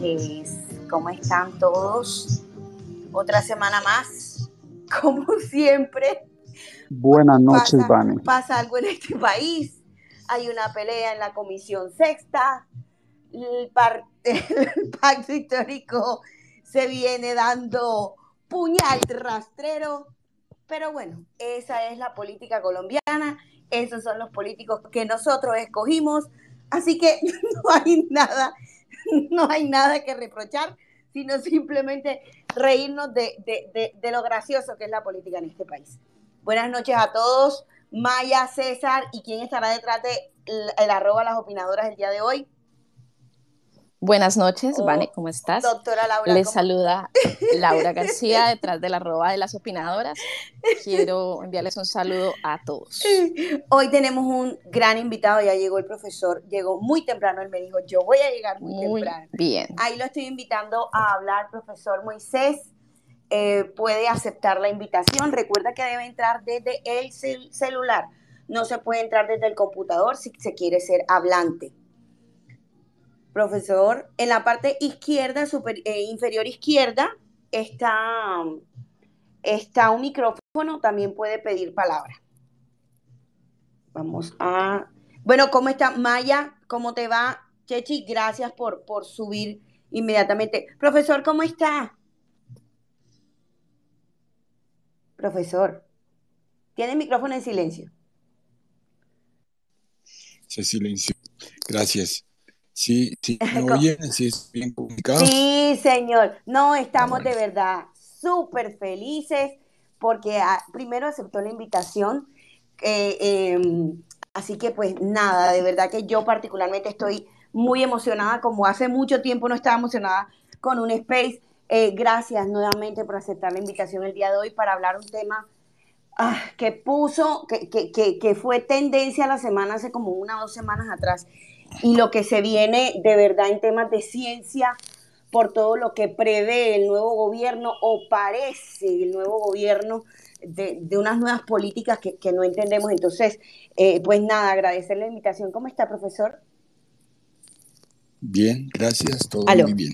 noches. ¿Cómo están todos? Otra semana más, como siempre. Buenas noches, pasa, Pasa algo en este país. Hay una pelea en la Comisión Sexta. El, el pacto histórico se viene dando puñal rastrero. Pero bueno, esa es la política colombiana. Esos son los políticos que nosotros escogimos. Así que no hay nada no hay nada que reprochar, sino simplemente reírnos de, lo gracioso que es la política en este país. Buenas noches a todos. Maya, César y quién estará detrás de el, arroba las opinadoras el día de hoy. Buenas noches, Vane, ¿cómo estás? Doctora Laura. Les saluda Laura García detrás de la arroba de las opinadoras. Quiero enviarles un saludo a todos. Hoy tenemos un gran invitado, ya llegó el profesor, llegó muy temprano, él me dijo, yo voy a llegar muy, muy temprano. Bien. Ahí lo estoy invitando a hablar, profesor Moisés. Eh, puede aceptar la invitación. Recuerda que debe entrar desde el celular. No se puede entrar desde el computador si se quiere ser hablante profesor, en la parte izquierda, eh, inferior izquierda, está, está un micrófono, también puede pedir palabra. Vamos a... Bueno, ¿cómo está Maya? ¿Cómo te va? Chechi, gracias por, por subir inmediatamente. Profesor, ¿cómo está? Profesor, tiene el micrófono en silencio. Se silencio. Gracias. Sí, sí, ¿me oyen? ¿Sí es bien comunicado? Sí, señor. No, estamos de verdad súper felices porque ah, primero aceptó la invitación. Eh, em, así que pues nada, de verdad que yo particularmente estoy muy emocionada, como hace mucho tiempo no estaba emocionada con un space. Eh, gracias nuevamente por aceptar la invitación el día de hoy para hablar un tema ah, que puso, que, que, que, que, fue tendencia la semana, hace como una o dos semanas atrás, y lo que se viene de verdad en temas de ciencia por todo lo que prevé el nuevo gobierno o parece el nuevo gobierno de, unas nuevas políticas que, no entendemos. Entonces, eh, pues nada, agradecer la invitación. ¿Cómo está, profesor? Bien, gracias, todo muy bien.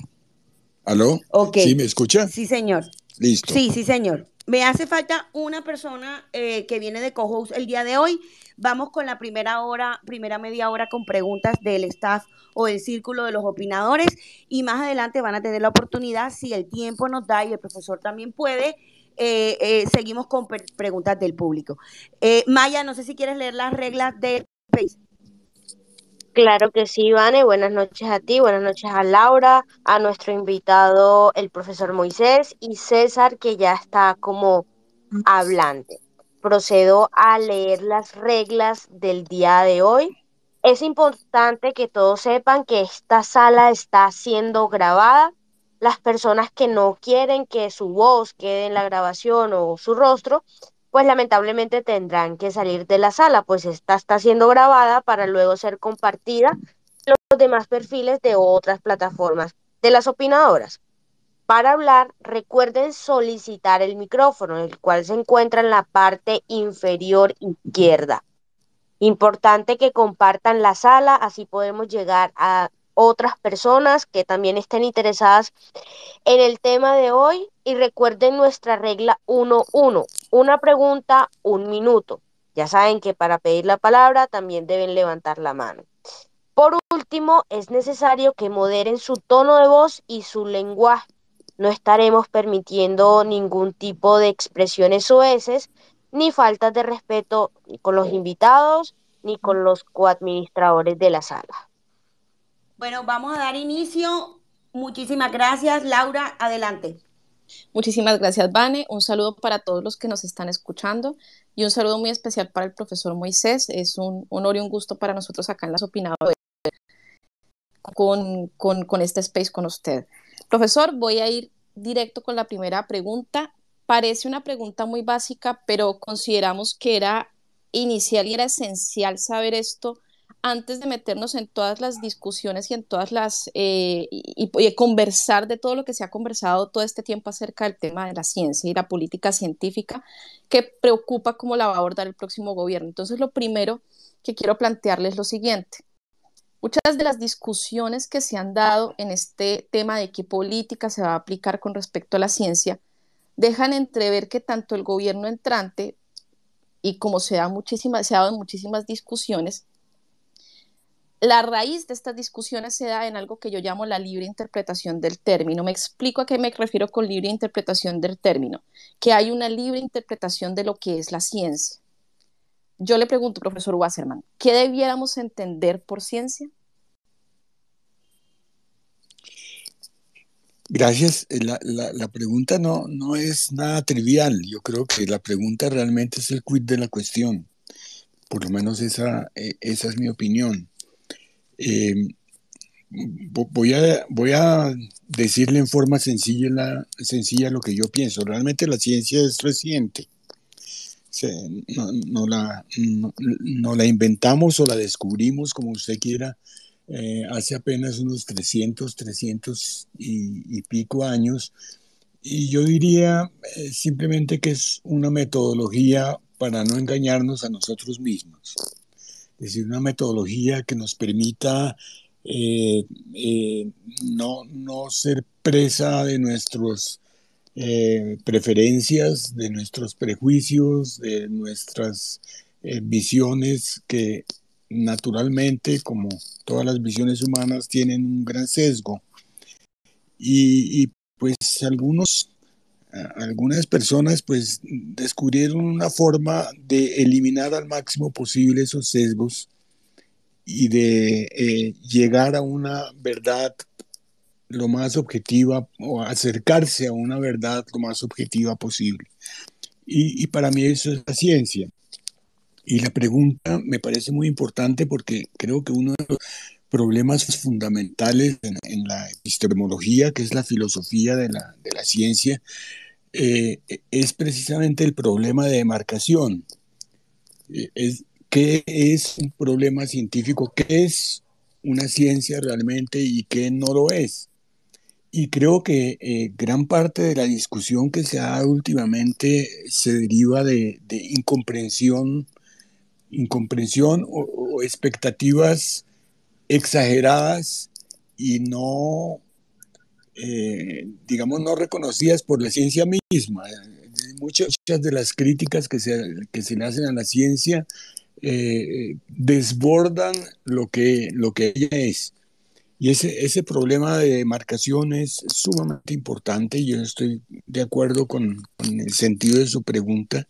¿Aló? ¿Sí me escucha? Sí, señor. Listo. Sí, sí, señor. Me hace falta una persona eh, que viene de co el día de hoy. Vamos con la primera hora, primera media hora con preguntas del staff o del círculo de los opinadores y más adelante van a tener la oportunidad, si el tiempo nos da y el profesor también puede, eh, eh, seguimos con preguntas del público. Maya, no sé si quieres leer las reglas del Face. Claro que sí, Ivane. Buenas noches a ti, buenas noches a Laura, a nuestro invitado, el profesor Moisés y César, que ya está como hablante. Procedo a leer las reglas del día de hoy. Es importante que todos sepan que esta sala está siendo grabada. Las personas que no quieren que su voz quede en la grabación o su rostro, pues lamentablemente tendrán que salir de la sala, pues esta está siendo grabada para luego ser compartida en los demás perfiles de otras plataformas de las opinadoras. Para hablar, recuerden solicitar el micrófono, el cual se encuentra en la parte inferior izquierda. Importante que compartan la sala, así podemos llegar a otras personas que también estén interesadas en el tema de hoy y recuerden nuestra regla 1-1, una pregunta, un minuto. Ya saben que para pedir la palabra también deben levantar la mano. Por último, es necesario que moderen su tono de voz y su lenguaje. No estaremos permitiendo ningún tipo de expresiones oeces ni faltas de respeto ni con los invitados ni con los coadministradores de la sala. Bueno, vamos a dar inicio. Muchísimas gracias, Laura. Adelante. Muchísimas gracias, Vane. Un saludo para todos los que nos están escuchando y un saludo muy especial para el profesor Moisés. Es un honor y un gusto para nosotros acá en Las Opinadoras con, con, con este space con usted. Profesor, voy a ir directo con la primera pregunta. Parece una pregunta muy básica, pero consideramos que era inicial y era esencial saber esto antes de meternos en todas las discusiones y en todas las, eh, y, conversar de todo lo que se ha conversado todo este tiempo acerca del tema de la ciencia y la política científica que preocupa cómo la va a abordar el próximo gobierno. Entonces, lo primero que quiero plantearles es lo siguiente. Muchas de las discusiones que se han dado en este tema de qué política se va a aplicar con respecto a la ciencia dejan entrever que tanto el gobierno entrante y como se, da muchísimas, se ha dado en muchísimas discusiones, la raíz de estas discusiones se da en algo que yo llamo la libre interpretación del término. Me explico a qué me refiero con libre interpretación del término, que hay una libre interpretación de lo que es la ciencia. Yo le pregunto, profesor Wasserman, ¿qué debiéramos entender por ciencia? Gracias. La, la, pregunta no, no es nada trivial. Yo creo que la pregunta realmente es el quid de la cuestión. Por lo menos esa, eh, esa es mi opinión. Eh, voy, a, voy a decirle en forma sencilla, la, sencilla lo que yo pienso. Realmente la ciencia es reciente. No, la, no, la inventamos o la descubrimos, como usted quiera, eh, hace apenas unos 300, 300 y, pico años. Y yo diría eh, simplemente que es una metodología para no engañarnos a nosotros mismos es decir, una metodología que nos permita eh, no, no, ser presa de nuestras eh, preferencias, de nuestros prejuicios, de nuestras visiones que naturalmente, como todas las visiones humanas, tienen un gran sesgo. Y, y pues algunos algunas personas pues descubrieron una forma de eliminar al máximo posible esos sesgos y de eh, llegar a una verdad lo más objetiva o acercarse a una verdad lo más objetiva posible. Y, para mí eso es la ciencia. Y la pregunta me parece muy importante porque creo que uno de los problemas fundamentales en, la epistemología, que es la filosofía de la, de la ciencia, eh, es precisamente el problema de demarcación. Eh, es, ¿Qué es un problema científico? ¿Qué es una ciencia realmente y qué no lo es? Y creo que eh, gran parte de la discusión que se ha dado últimamente se deriva de, incomprensión, incomprensión o expectativas exageradas y no eh, digamos, no reconocidas por la ciencia misma. Muchas, de las críticas que se, que se le hacen a la ciencia eh, desbordan lo que, lo que ella es. Y ese, ese problema de demarcación es sumamente importante y yo estoy de acuerdo con, con el sentido de su pregunta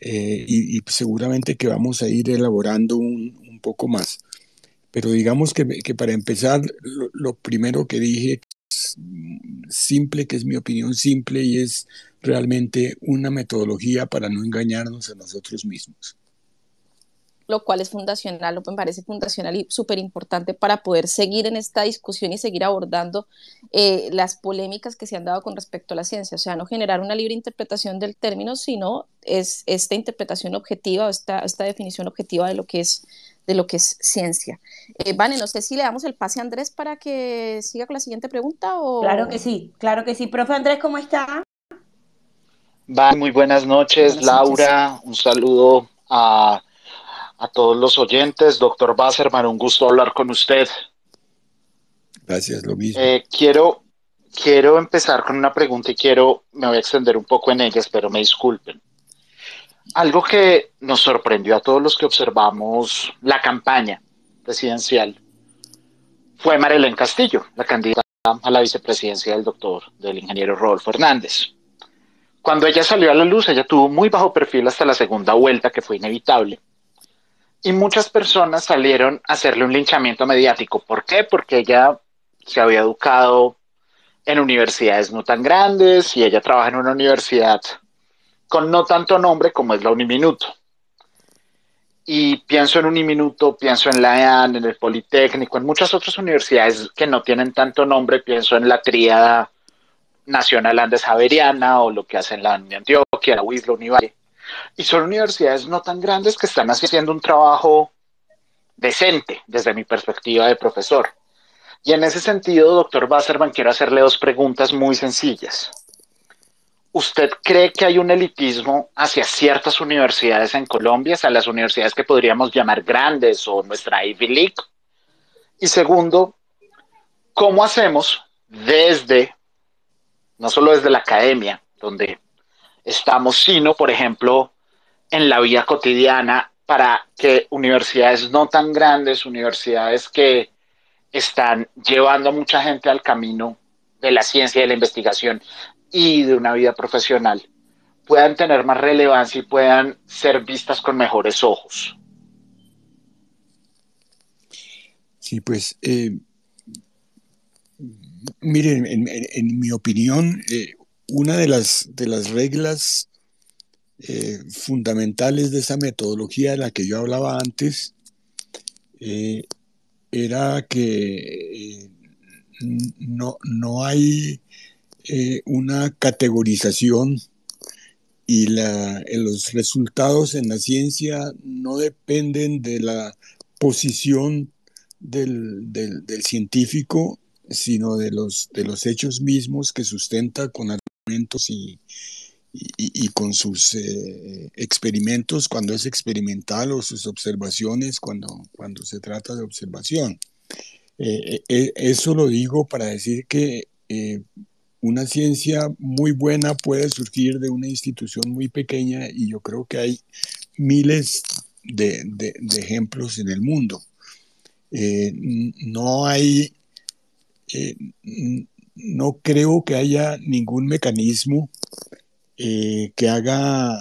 eh, y, seguramente que vamos a ir elaborando un, un poco más. Pero digamos que, que para empezar, lo, lo, primero que dije simple, que es mi opinión simple y es realmente una metodología para no engañarnos a nosotros mismos. Lo cual es fundacional, lo que me parece fundacional y súper importante para poder seguir en esta discusión y seguir abordando eh, las polémicas que se han dado con respecto a la ciencia. O sea, no generar una libre interpretación del término, sino es esta interpretación objetiva, esta, esta definición objetiva de lo que es de lo que es ciencia. Eh, Vane, no sé si le damos el pase a Andrés para que siga con la siguiente pregunta. O... Claro que sí, claro que sí. Profe Andrés, ¿cómo está? Va, muy buenas noches, Laura. Un saludo a, a, todos los oyentes. Doctor Basserman, un gusto hablar con usted. Gracias, lo mismo. Eh, quiero, quiero empezar con una pregunta y quiero, me voy a extender un poco en ellas, pero me disculpen. Algo que nos sorprendió a todos los que observamos la campaña presidencial fue Marilén Castillo, la candidata a la vicepresidencia del doctor, del ingeniero Rodolfo Hernández. Cuando ella salió a la luz, ella tuvo muy bajo perfil hasta la segunda vuelta, que fue inevitable. Y muchas personas salieron a hacerle un linchamiento mediático. ¿Por qué? Porque ella se había educado en universidades no tan grandes y ella trabaja en una universidad con no tanto nombre como es la Uniminuto. Y pienso en Uniminuto, pienso en la EAN, en el Politécnico, en muchas otras universidades que no tienen tanto nombre, pienso en la tríada Nacional Andes Javeriana o lo que hacen la Antioquia, la UIS, la Univalle. Y son universidades no tan grandes que están haciendo un trabajo decente desde mi perspectiva de profesor. Y en ese sentido, doctor Basserman, quiero hacerle dos preguntas muy sencillas. ¿Usted cree que hay un elitismo hacia ciertas universidades en Colombia, hacia las universidades que podríamos llamar grandes o nuestra Ivy League? Y segundo, ¿cómo hacemos desde, no solo desde la academia, donde estamos, sino, por ejemplo, en la vida cotidiana, para que universidades no tan grandes, universidades que están llevando a mucha gente al camino de la ciencia de la investigación y de una vida profesional, puedan tener más relevancia y puedan ser vistas con mejores ojos. Sí, pues eh, miren, en, mi opinión, eh, una de las, de las reglas eh, fundamentales de esa metodología de la que yo hablaba antes era que no, no hay una categorización y la, los resultados en la ciencia no dependen de la posición del, científico, sino de los, de los hechos mismos que sustenta con y, y, con sus eh, experimentos cuando es experimental o sus observaciones cuando, cuando se trata de observación. Eh, eh, eso lo digo para decir que una ciencia muy buena puede surgir de una institución muy pequeña y yo creo que hay miles de, ejemplos en el mundo. No hay, no creo que haya ningún mecanismo eh, que haga,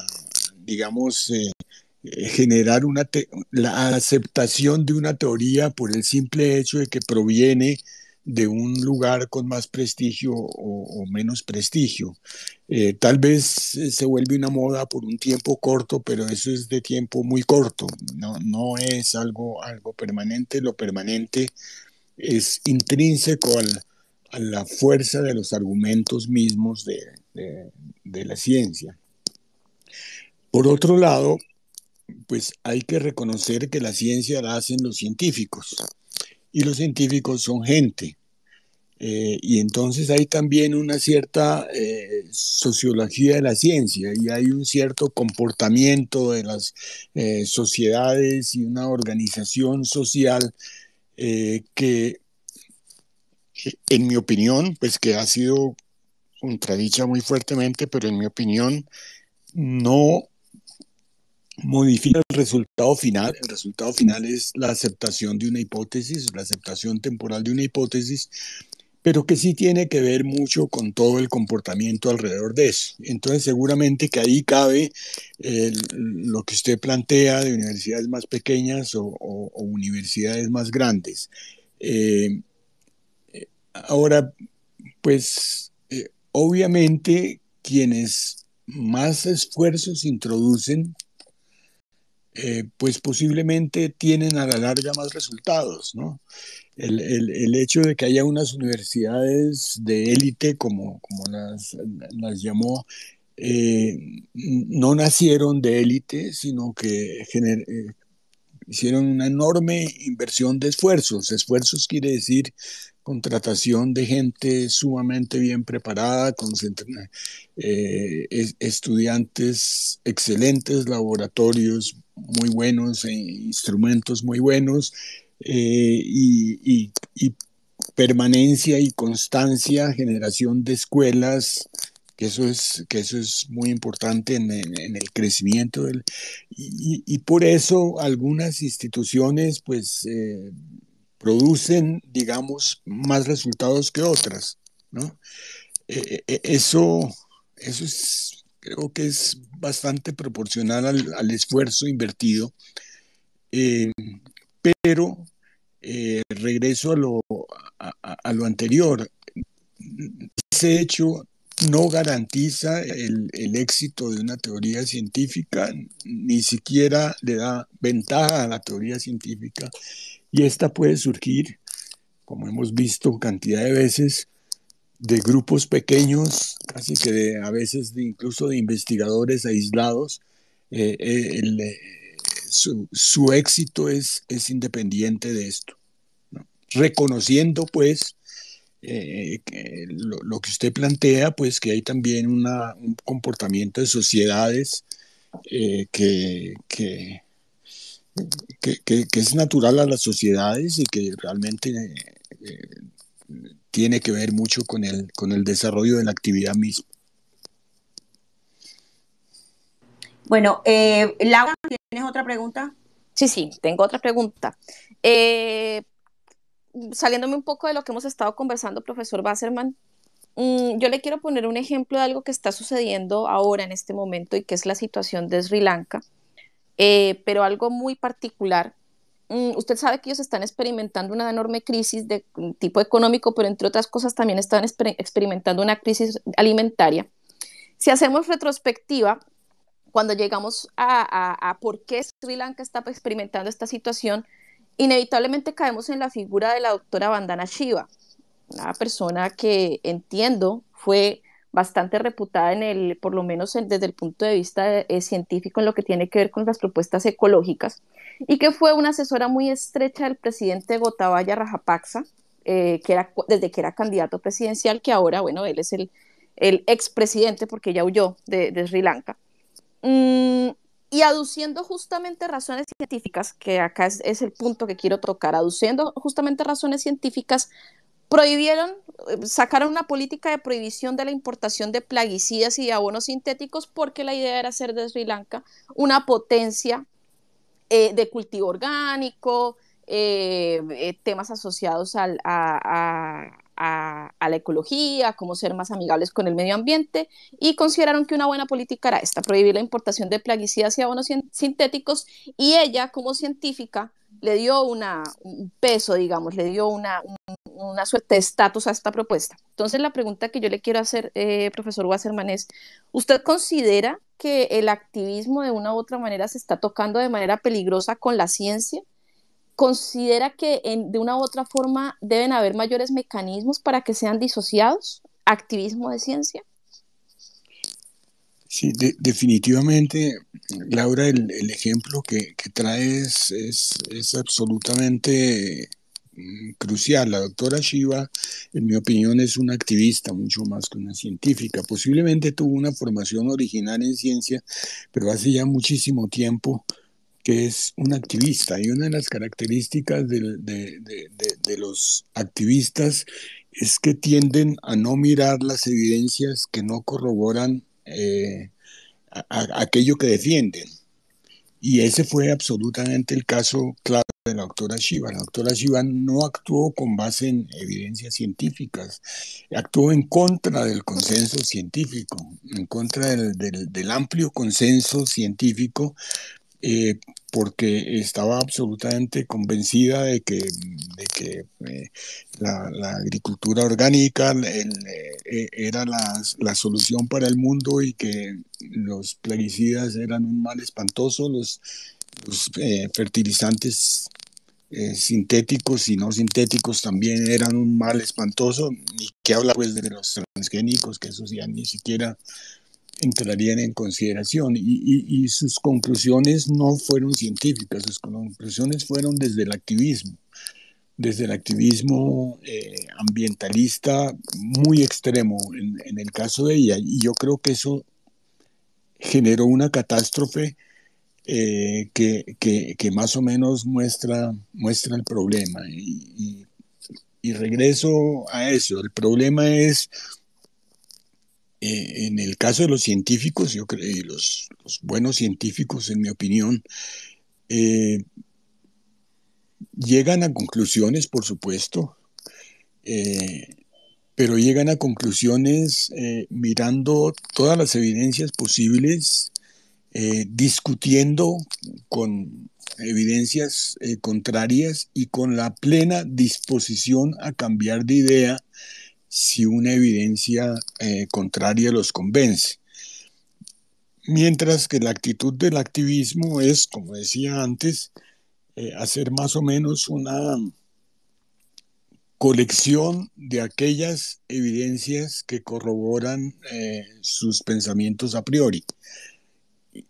digamos, generar una la aceptación de una teoría por el simple hecho de que proviene de un lugar con más prestigio o, menos prestigio. Eh, tal vez se vuelve una moda por un tiempo corto, pero eso es de tiempo muy corto, no, no es algo, algo permanente, lo permanente es intrínseco a la fuerza de los argumentos mismos de, de la ciencia. Por otro lado, pues hay que reconocer que la ciencia la hacen los científicos y los científicos son gente. Eh, y entonces hay también una cierta eh, sociología de la ciencia y hay un cierto comportamiento de las eh, sociedades y una organización social que, en mi opinión, pues que ha sido contradicha muy fuertemente, pero en mi opinión no modifica el resultado final. El resultado final es la aceptación de una hipótesis, la aceptación temporal de una hipótesis, pero que sí tiene que ver mucho con todo el comportamiento alrededor de eso. Entonces, seguramente que ahí cabe lo que usted plantea de universidades más pequeñas o, universidades más grandes. Eh, ahora, pues, eh, obviamente, quienes más esfuerzos introducen eh, pues posiblemente tienen a la larga más resultados, ¿no? El, el, hecho de que haya unas universidades de élite, como, como las, las llamó, eh, no nacieron de élite, sino que eh, hicieron una enorme inversión de esfuerzos. Esfuerzos quiere decir contratación de gente sumamente bien preparada, con estudiantes excelentes, laboratorios muy buenos, e instrumentos muy buenos eh, y, permanencia y constancia, generación de escuelas, que eso es, que eso es muy importante en, el crecimiento del, y, por eso algunas instituciones pues eh, producen, digamos, más resultados que otras, ¿no? Eh, eso, eso es creo que es bastante proporcional al, esfuerzo invertido, eh, pero eh, regreso a lo, a, lo anterior. Ese hecho no garantiza el, éxito de una teoría científica, ni siquiera le da ventaja a la teoría científica, y esta puede surgir, como hemos visto cantidad de veces, de grupos pequeños, casi que a veces incluso de investigadores aislados, eh, eh, eh, su, éxito es, es independiente de esto. Reconociendo pues lo, que usted plantea, pues que hay también un comportamiento de sociedades que, que, es natural a las sociedades y que realmente eh, tiene que ver mucho con el, con el desarrollo de la actividad misma. Bueno, eh, Laura, ¿tienes otra pregunta? Sí, sí, tengo otra pregunta. Eh, saliéndome un poco de lo que hemos estado conversando, profesor Basserman, mm, yo le quiero poner un ejemplo de algo que está sucediendo ahora en este momento y que es la situación de Sri Lanka, eh, pero algo muy particular. Mm, usted sabe que ellos están experimentando una enorme crisis de tipo económico, pero entre otras cosas también están experimentando una crisis alimentaria. Si hacemos retrospectiva, cuando llegamos a, a, por qué Sri Lanka está experimentando esta situación, inevitablemente caemos en la figura de la doctora Vandana Shiva, una persona que entiendo fue bastante reputada en el, por lo menos desde el punto de vista eh, científico en lo que tiene que ver con las propuestas ecológicas, y que fue una asesora muy estrecha del presidente Gotabaya Rajapaksa, eh, que era, desde que era candidato presidencial, que ahora, bueno, él es el, el expresidente porque ya huyó de Sri Lanka. Mm, y aduciendo justamente razones científicas, que acá es, el punto que quiero tocar, aduciendo justamente razones científicas, prohibieron, eh, sacaron una política de prohibición de la importación de plaguicidas y de abonos sintéticos porque la idea era hacer de Sri Lanka una potencia eh, de cultivo orgánico, eh, temas asociados al, a, a, la ecología, cómo ser más amigables con el medio ambiente y consideraron que una buena política era esta, prohibir la importación de plaguicidas y abonos sintéticos y ella como científica le dio una, un peso, digamos, le dio una, una suerte de estatus a esta propuesta. Entonces la pregunta que yo le quiero hacer, eh, profesor Wasserman, es, ¿usted considera que el activismo de una u otra manera se está tocando de manera peligrosa con la ciencia? ¿Considera que de una u otra forma deben haber mayores mecanismos para que sean disociados? ¿Activismo de ciencia? Sí, definitivamente, Laura, el, ejemplo que, traes es, absolutamente mm, crucial. La doctora Shiva, en mi opinión, es una activista mucho más que una científica. Posiblemente tuvo una formación original en ciencia, pero hace ya muchísimo tiempo que es un activista y una de las características de, los activistas es que tienden a no mirar las evidencias que no corroboran eh, aquello que defienden. Y ese fue absolutamente el caso claro de la doctora Shiva. La doctora Shiva no actuó con base en evidencias científicas, actuó en contra del consenso científico, en contra del amplio consenso científico eh, porque estaba absolutamente convencida de que, eh, la, agricultura orgánica eh, era la, solución para el mundo y que los plaguicidas eran un mal espantoso, los, fertilizantes sintéticos y no sintéticos también eran un mal espantoso, y que habla pues de los transgénicos, que esos ya ni siquiera entrarían en consideración. Y, sus conclusiones no fueron científicas, sus conclusiones fueron desde el activismo, desde el activismo eh, ambientalista muy extremo en, el caso de ella. Y yo creo que eso generó una catástrofe eh, que, que, más o menos muestra, muestra el problema. Y regreso a eso, el problema es eh, en el caso de los científicos, yo creo, y los, buenos científicos, en mi opinión, eh, llegan a conclusiones, por supuesto, eh, pero llegan a conclusiones mirando todas las evidencias posibles, discutiendo con evidencias contrarias y con la plena disposición a cambiar de idea si una evidencia eh, contraria los convence. Mientras que la actitud del activismo es, como decía antes, eh, hacer más o menos una colección de aquellas evidencias que corroboran eh, sus pensamientos a priori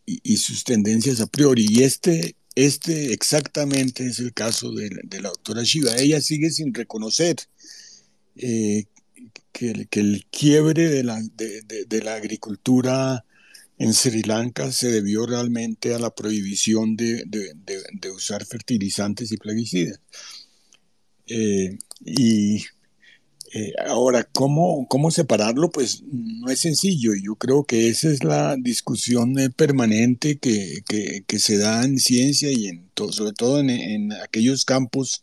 y, sus tendencias a priori. Y este, este exactamente es el caso de, la doctora Shiva. Ella sigue sin reconocer que, el quiebre de la, de, la agricultura en Sri Lanka se debió realmente a la prohibición de, usar fertilizantes y plaguicidas. Eh, y eh, ahora, ¿cómo, ¿cómo separarlo? Pues no es sencillo. Yo creo que esa es la discusión eh, permanente que, se da en ciencia y en sobre todo en, aquellos campos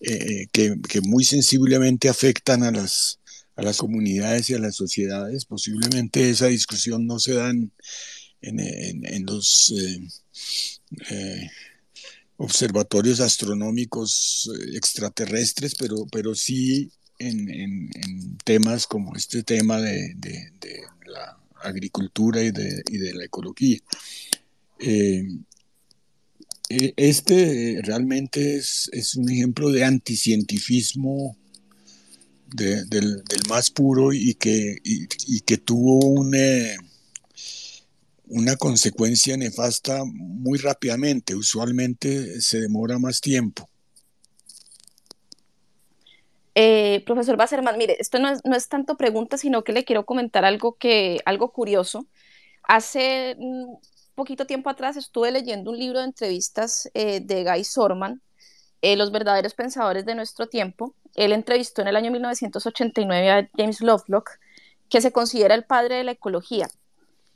eh, que, muy sensiblemente afectan a las, a las comunidades y a las sociedades. Posiblemente esa discusión no se da en, en los observatorios astronómicos extraterrestres, pero, pero sí en, temas como este tema de, la agricultura y de, la ecología. Eh, e, este realmente es, un ejemplo de anticientifismo del, más puro y que, que tuvo una, una consecuencia nefasta muy rápidamente. Usualmente se demora más tiempo. Eh, profesor Basserman, mire, esto no es, tanto pregunta, sino que le quiero comentar algo, que, algo curioso. Hace un poquito tiempo atrás estuve leyendo un libro de entrevistas eh, de Guy Sorman, eh, Los verdaderos pensadores de nuestro tiempo. Él entrevistó en el año 1989 a James Lovelock, que se considera el padre de la ecología.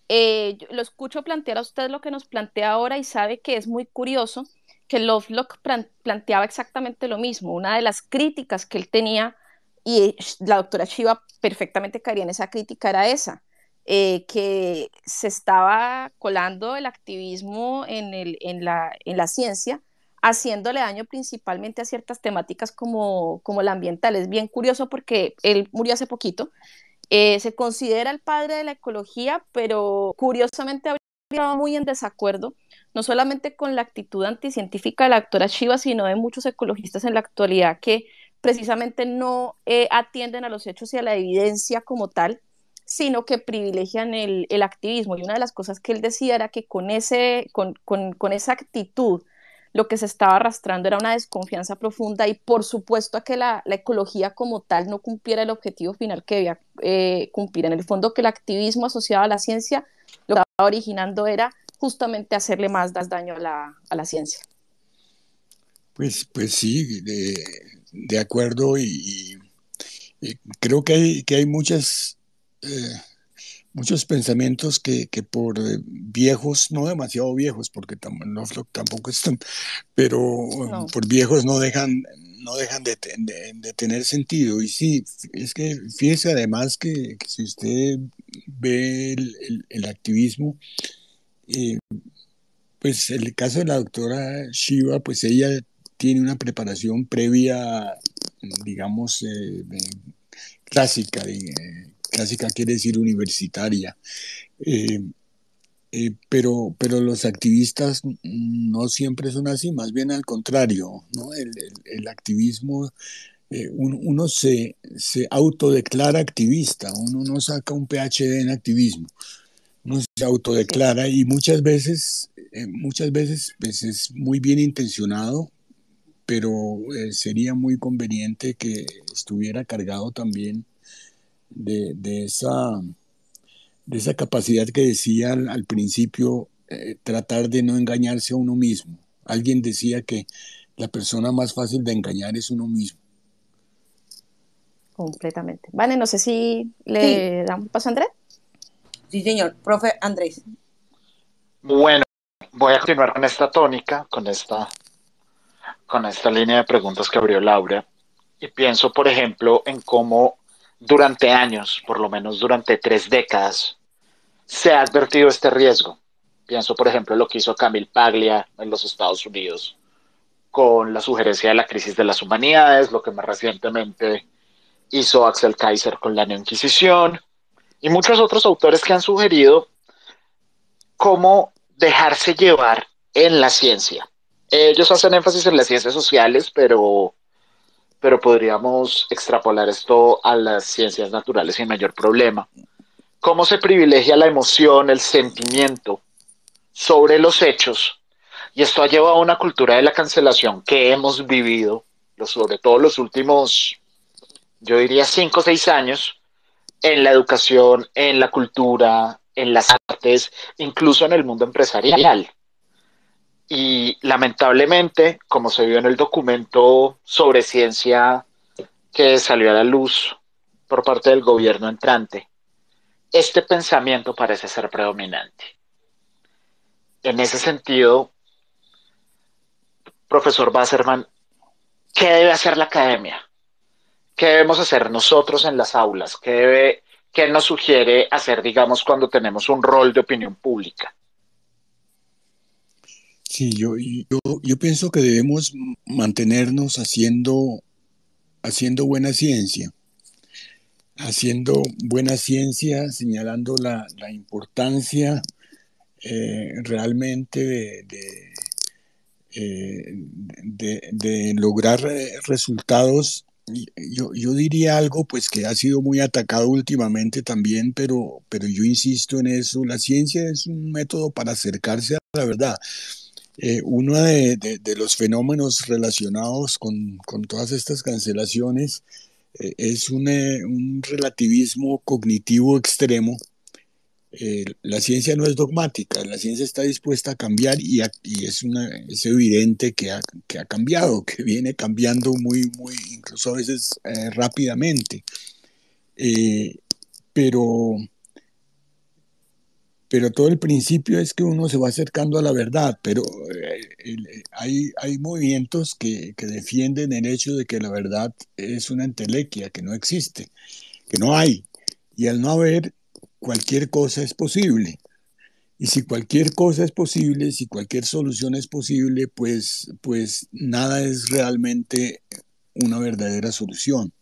lo escucho plantear a usted lo que nos plantea ahora y sabe que es muy curioso que Lovelock planteaba exactamente lo mismo. Una de las críticas que él tenía, y la doctora Shiva perfectamente caería en esa crítica, era esa, eh, que se estaba colando el activismo en, la, ciencia, haciéndole daño principalmente a ciertas temáticas como, como la ambiental. Es bien curioso porque él murió hace poquito. Eh, se considera el padre de la ecología, pero curiosamente habría muy en desacuerdo no solamente con la actitud anticientífica de la doctora Shiva, sino de muchos ecologistas en la actualidad que precisamente no eh, atienden a los hechos y a la evidencia como tal, sino que privilegian el, activismo. Y una de las cosas que él decía era que con, ese, con, esa actitud lo que se estaba arrastrando era una desconfianza profunda y por supuesto a que la, ecología como tal no cumpliera el objetivo final que debía eh, cumplir. En el fondo que el activismo asociado a la ciencia lo que estaba originando era justamente hacerle más daño a la, ciencia. Pues, pues sí, de, acuerdo y, creo que hay, que hay muchas, eh, muchos pensamientos que, por viejos, no demasiado viejos, porque tampoco están, pero por viejos no dejan, no dejan de, tener sentido. Y sí, es que fíjese además que, si usted ve el activismo, pues el caso de la doctora Shiva, pues ella tiene una preparación previa, digamos, eh, clásica, clásica quiere decir universitaria. Eh, eh, pero, pero los activistas no siempre son así, más bien al contrario, el, activismo, uno, se, se, autodeclara activista, uno no saca un PhD en activismo, no se autodeclara y muchas veces, eh, muchas veces pues es muy bien intencionado, pero eh, sería muy conveniente que estuviera cargado también de, esa, de esa capacidad que decía al, principio, eh, tratar de no engañarse a uno mismo. Alguien decía que la persona más fácil de engañar es uno mismo. Completamente. Vale, no sé si le damos paso a Andrés. Sí, señor. Profe Andrés. Bueno, voy a continuar con esta tónica, con esta, con esta línea de preguntas que abrió Laura. Y pienso, por ejemplo, en cómo durante años, por lo menos durante tres décadas, se ha advertido este riesgo. Pienso, por ejemplo, lo que hizo Camille Paglia en los Estados Unidos con la sugerencia de la crisis de las humanidades, lo que más recientemente hizo Axel Kaiser con la Inquisición y muchos otros autores que han sugerido cómo dejarse llevar en la ciencia. Ellos hacen énfasis en las ciencias sociales, pero, pero podríamos extrapolar esto a las ciencias naturales sin mayor problema. ¿Cómo se privilegia la emoción, el sentimiento sobre los hechos? Y esto ha llevado a una cultura de la cancelación que hemos vivido, sobre todo los últimos, yo diría, cinco o seis años, en la educación, en la cultura, en las artes, incluso en el mundo empresarial. Y lamentablemente, como se vio en el documento sobre ciencia que salió a la luz por parte del gobierno entrante, este pensamiento parece ser predominante. En ese sentido, profesor Basserman, ¿qué debe hacer la academia? ¿Qué debemos hacer nosotros en las aulas? ¿Qué, debe, qué nos sugiere hacer, digamos, cuando tenemos un rol de opinión pública? Sí, yo, yo, yo pienso que debemos mantenernos haciendo, haciendo buena ciencia, haciendo buena ciencia, señalando la, la importancia eh, realmente de, eh, de, de, lograr eh, resultados. Yo, yo, diría algo pues que ha sido muy atacado últimamente también, pero, pero yo insisto en eso, la ciencia es un método para acercarse a la verdad. Eh, uno de, de, de, los fenómenos relacionados con, con todas estas cancelaciones eh, es un, eh, un, relativismo cognitivo extremo. Eh, la ciencia no es dogmática, la ciencia está dispuesta a cambiar y, a, y es, una, es, evidente que ha, que ha, cambiado, que viene cambiando muy, muy, incluso a veces eh, rápidamente. pero pero todo el principio es que uno se va acercando a la verdad, pero eh, el, hay, hay movimientos que, que, defienden el hecho de que la verdad es una entelequia, que no existe, que no hay, y al no haber, cualquier cosa es posible. Y si cualquier cosa es posible, si cualquier solución es posible, pues, pues nada es realmente una verdadera solución.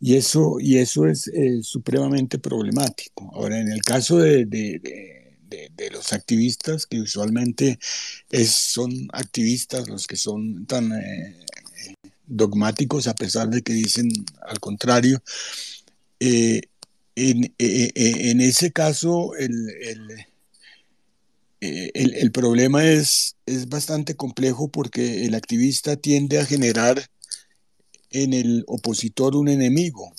Y eso, y eso es eh, supremamente problemático. Ahora, en el caso de, de, los activistas, que usualmente es, son activistas los que son tan eh, dogmáticos, a pesar de que dicen al contrario, eh, en, en, ese caso el, el, el, el problema es, es bastante complejo porque el activista tiende a generar en el opositor un enemigo.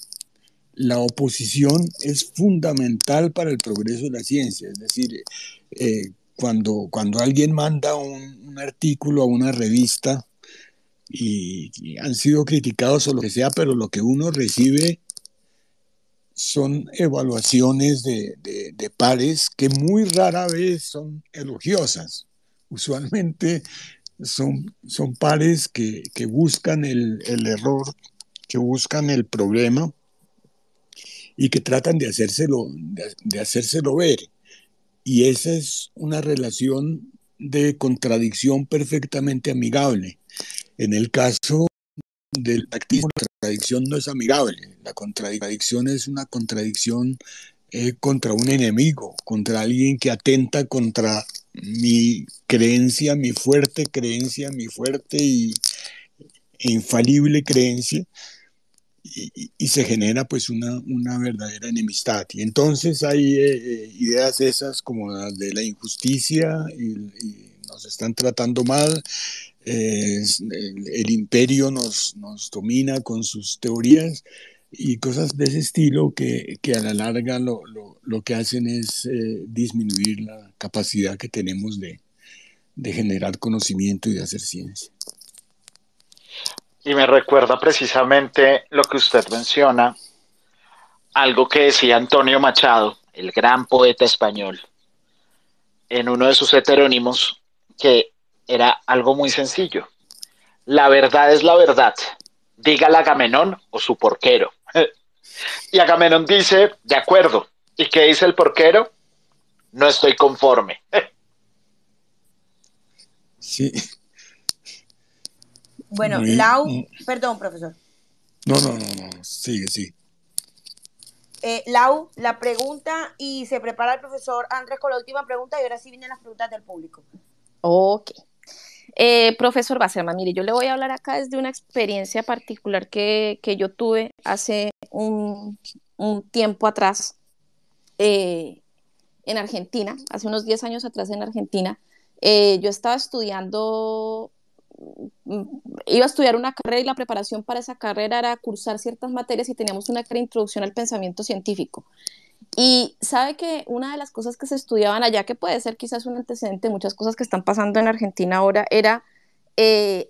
La oposición es fundamental para el progreso de la ciencia, es decir, eh, cuando, cuando alguien manda un, artículo a una revista y, han sido criticados o lo que sea, pero lo que uno recibe son evaluaciones de, de pares que muy rara vez son elogiosas. Usualmente son, son pares que, que buscan el, el, error, que buscan el problema y que tratan de hacérselo, de, de hacérselo ver. Y esa es una relación de contradicción perfectamente amigable. En el caso del activismo, la contradicción no es amigable. La contradicción es una contradicción eh, contra un enemigo, contra alguien que atenta contra mi creencia, mi fuerte creencia, mi fuerte y e infalible creencia, y, y, se genera pues una, una, verdadera enemistad. Y entonces hay eh, eh, ideas esas como las de la injusticia y, nos están tratando mal, eh, el, el, imperio nos, nos domina con sus teorías y cosas de ese estilo que, que a la larga lo, lo, lo que hacen es eh, disminuir la capacidad que tenemos de, de, generar conocimiento y de hacer ciencia. Y me recuerda precisamente lo que usted menciona, algo que decía Antonio Machado, el gran poeta español, en uno de sus heterónimos, que era algo muy sencillo. La verdad es la verdad, dígala Agamenón o su porquero. Y Agamenón dice, de acuerdo. ¿Y qué dice el porquero? No estoy conforme. Sí. Bueno, Muy, Lau, perdón, profesor. No, no, no, no, sigue, sigue. Eh, Lau, la pregunta y se prepara el profesor Andrés con la última pregunta y ahora sí vienen las preguntas del público. Ok. Eh, profesor Basserman, mire, yo le voy a hablar acá desde una experiencia particular que, que yo tuve hace un, un tiempo atrás eh, en Argentina, hace unos 10 años atrás en Argentina. Eh, yo estaba estudiando, mm, iba a estudiar una carrera y la preparación para esa carrera era cursar ciertas materias y teníamos una introducción al pensamiento científico. Y sabe que una de las cosas que se estudiaban allá, que puede ser quizás un antecedente de muchas cosas que están pasando en Argentina ahora, era eh,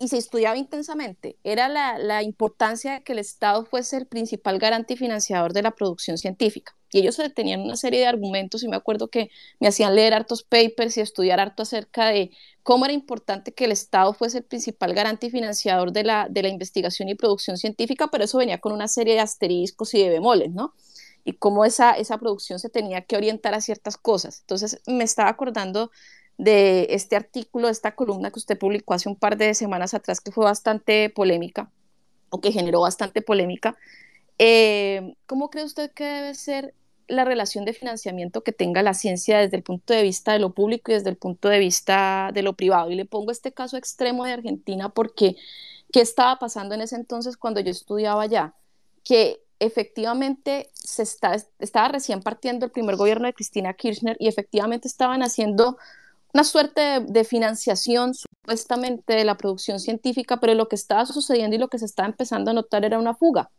y se estudiaba intensamente, era la, importancia de que el Estado fuese el principal garante y financiador de la producción científica. Y ellos tenían una serie de argumentos y me acuerdo que me hacían leer hartos papers y estudiar harto acerca de cómo era importante que el Estado fuese el principal garante y financiador de la, investigación y producción científica, pero eso venía con una serie de asteriscos y de bemoles, ¿no? Y cómo esa producción se tenía que orientar a ciertas cosas. Entonces me estaba acordando de este artículo, de esta columna que usted publicó hace un par de semanas atrás, que fue bastante polémica, o que generó bastante polémica. Eh, ¿Cómo cree usted que debe ser la relación de financiamiento que tenga la ciencia desde el punto de vista de lo público y desde el punto de vista de lo privado? Y le pongo este caso extremo de Argentina porque, ¿qué estaba pasando en ese entonces cuando yo estudiaba allá? Que efectivamente se está, estaba recién partiendo el primer gobierno de Cristina Kirchner y efectivamente estaban haciendo una suerte de, financiación supuestamente de la producción científica, pero lo que estaba sucediendo y lo que se estaba empezando a notar era una fuga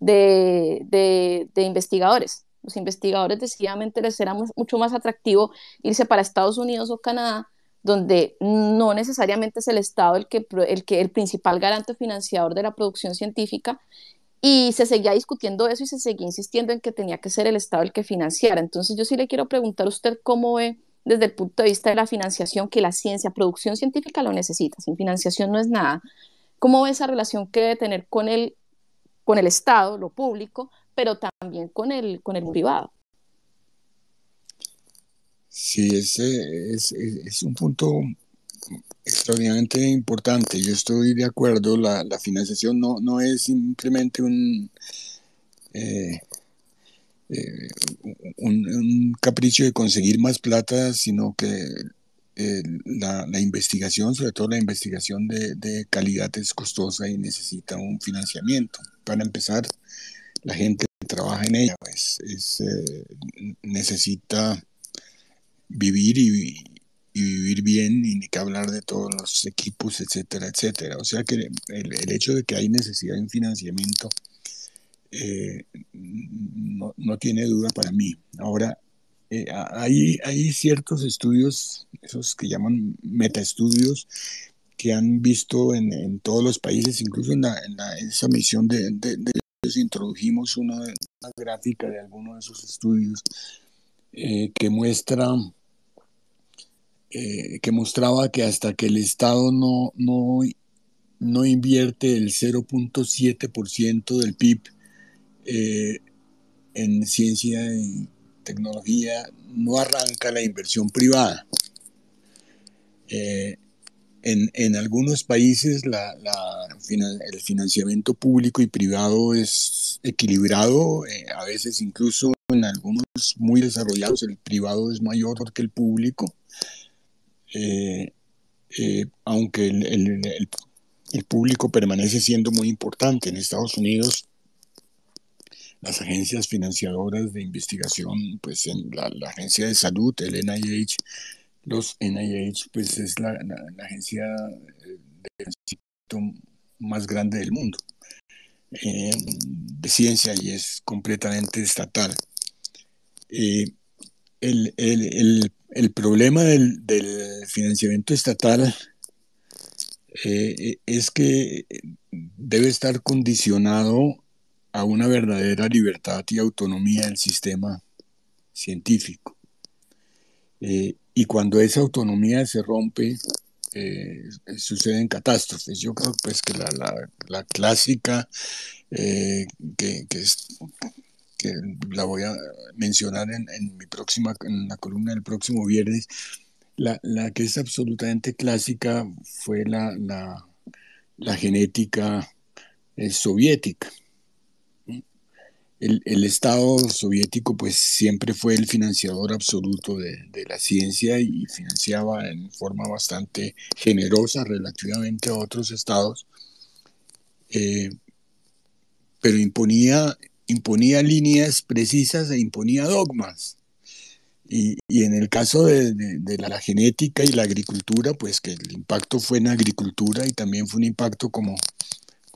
de, de, investigadores. Los investigadores decididamente les era mucho más atractivo irse para Estados Unidos o Canadá, donde no necesariamente es el Estado el que, el que el principal garante financiador de la producción científica, y se seguía discutiendo eso y se seguía insistiendo en que tenía que ser el Estado el que financiara. Entonces yo sí le quiero preguntar a usted cómo ve desde el punto de vista de la financiación que la ciencia, producción científica lo necesita, sin financiación no es nada. ¿Cómo ve esa relación que debe tener con el, con el Estado, lo público, pero también con el, con el privado? Sí, ese es, un punto extraordinariamente importante. Yo estoy de acuerdo, la, la financiación no, no es simplemente un... Eh, eh, un, capricho de conseguir más plata, sino que eh, la, investigación, sobre todo la investigación de, calidad, es costosa y necesita un financiamiento. Para empezar, la gente que trabaja en ella pues, eh, necesita vivir y, vivir bien y ni que hablar de todos los equipos, etcétera, etcétera. O sea que el, el hecho de que hay necesidad de un financiamiento eh, no, no, tiene duda para mí. Ahora, eh, hay, hay ciertos estudios, esos que llaman metaestudios, que han visto en, en todos los países, incluso en, la, en esa misión de, de, introdujimos una, gráfica de algunos de esos estudios eh, que muestra que mostraba que hasta que el Estado no, no, no invierte el 0.7% del PIB eh, en ciencia y tecnología no arranca la inversión privada. Eh, en, algunos países el financiamiento público y privado es equilibrado, eh, a veces incluso en algunos muy desarrollados el privado es mayor que el público, aunque el público permanece siendo muy importante. En Estados Unidos las agencias financiadoras de investigación, pues en la, agencia de salud, el NIH, los NIH, pues es la, agencia eh, de más grande del mundo eh, de ciencia y es completamente estatal. Eh, el, el, el, problema del, del, financiamiento estatal es que debe estar condicionado a una verdadera libertad y autonomía del sistema científico. Eh, y cuando esa autonomía se rompe, eh, suceden catástrofes. Yo creo pues, que la, clásica, eh, que, que, la voy a mencionar en, mi próxima, en la columna del próximo viernes, la, que es absolutamente clásica fue la, la genética soviética el, Estado soviético pues siempre fue el financiador absoluto de, la ciencia y financiaba en forma bastante generosa relativamente a otros estados, eh, pero imponía, imponía líneas precisas e imponía dogmas. Y, en el caso de, la genética y la agricultura, pues que el impacto fue en agricultura y también fue un impacto como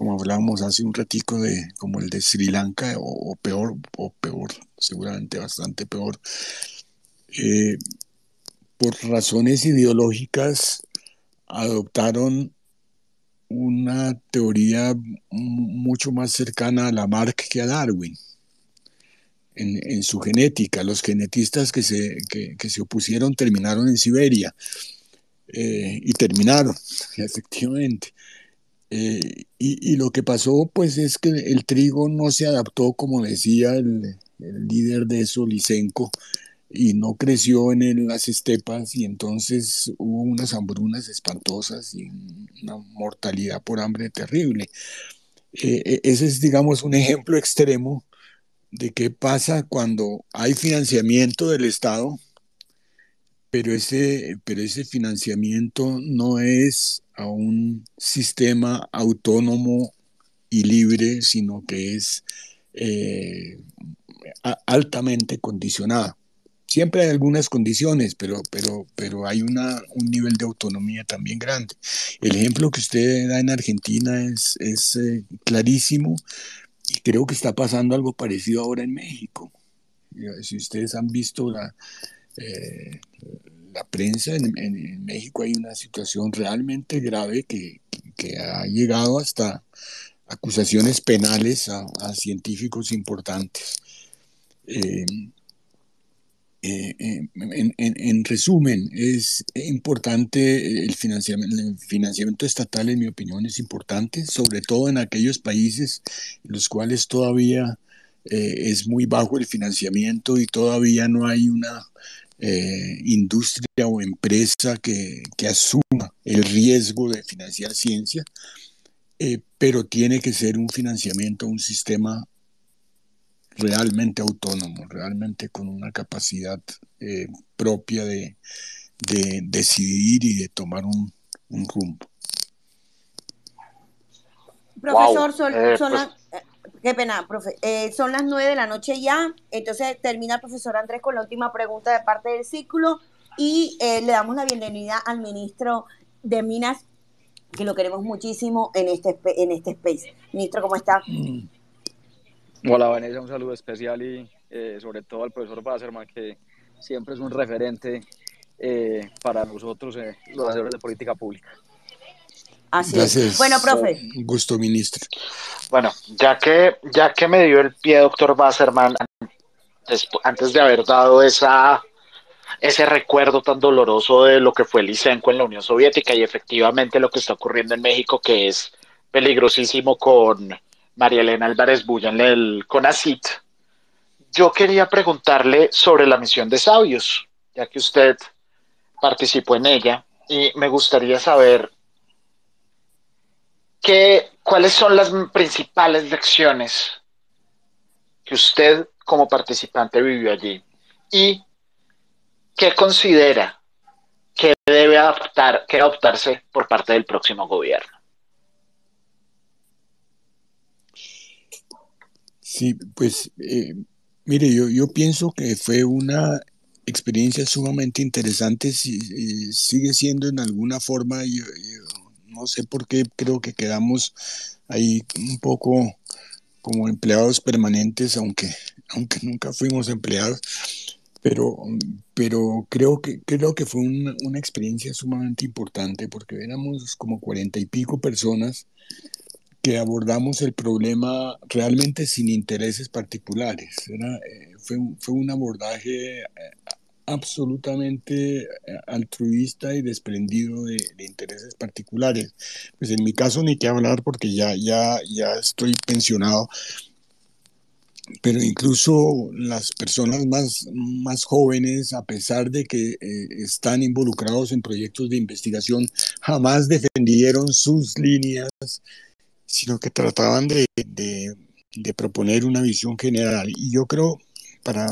como hablábamos hace un ratico de como el de Sri Lanka o, peor o peor seguramente bastante peor eh, por razones ideológicas adoptaron una teoría mucho más cercana a Lamarck que a Darwin en, su genética. Los genetistas que se, que, se opusieron terminaron en Siberia eh, y terminaron, efectivamente. Eh, y, lo que pasó, pues, es que el trigo no se adaptó, como decía el, líder de eso, Lisenko, y no creció en las estepas, y entonces hubo unas hambrunas espantosas y una mortalidad por hambre terrible. Eh, e, ese es, digamos, un ejemplo extremo de qué pasa cuando hay financiamiento del Estado, pero ese, pero ese financiamiento no es a un sistema autónomo y libre, sino que es eh, altamente condicionado. Siempre hay algunas condiciones, pero, pero, pero hay una, un nivel de autonomía también grande. El ejemplo que usted da en Argentina es, es eh, clarísimo y creo que está pasando algo parecido ahora en México. Si ustedes han visto la, eh, la prensa, en, México hay una situación realmente grave que, que ha llegado hasta acusaciones penales a, científicos importantes. Eh, eh, en, en, resumen, es importante el financiamiento, el financiamiento estatal, en mi opinión, es importante, sobre todo en aquellos países en los cuales todavía eh, es muy bajo el financiamiento y todavía no hay una eh, industria o empresa que, que, asuma el riesgo de financiar ciencia, pero tiene que ser un financiamiento, un sistema realmente autónomo, realmente con una capacidad eh, propia de, decidir y de tomar un, rumbo. Profesor, son, eh, pues las, eh, qué pena, profe, son las nueve de la noche ya, entonces termina el profesor Andrés con la última pregunta de parte del círculo y le damos la bienvenida al ministro de Minas, que lo queremos muchísimo en este, en este space. Ministro, ¿cómo está? Mm. Hola Vanessa, un saludo especial y eh, sobre todo al profesor Basserman, que siempre es un referente eh, para nosotros, eh, los hacedores de política pública. Así es. Bueno, profe. Un gusto, ministro. Bueno, ya que, ya que me dio el pie, doctor Basserman, antes de haber dado esa, ese recuerdo tan doloroso de lo que fue el ICENCO en la Unión Soviética y efectivamente lo que está ocurriendo en México, que es peligrosísimo con María Elena Álvarez Bulla en el CONACIT, yo quería preguntarle sobre la misión de sabios, ya que usted participó en ella, y me gustaría saber cuáles son las principales lecciones que usted como participante vivió allí y qué considera que debe adaptar, que adoptarse por parte del próximo gobierno. Sí, pues eh, mire, yo, yo pienso que fue una experiencia sumamente interesante, si, sigue siendo en alguna forma, yo, no sé por qué creo que quedamos ahí un poco como empleados permanentes, aunque, aunque nunca fuimos empleados, pero, pero creo, que, creo que fue una, experiencia sumamente importante porque éramos como cuarenta y pico personas que abordamos el problema realmente sin intereses particulares. Eh, fue, fue, un abordaje eh, absolutamente eh, altruista y desprendido de, intereses particulares. Pues en mi caso ni que hablar porque ya, ya, ya estoy pensionado, pero incluso las personas más, más jóvenes, a pesar de que están involucrados en proyectos de investigación, jamás defendieron sus líneas sino que trataban de, proponer una visión general. Y yo creo, para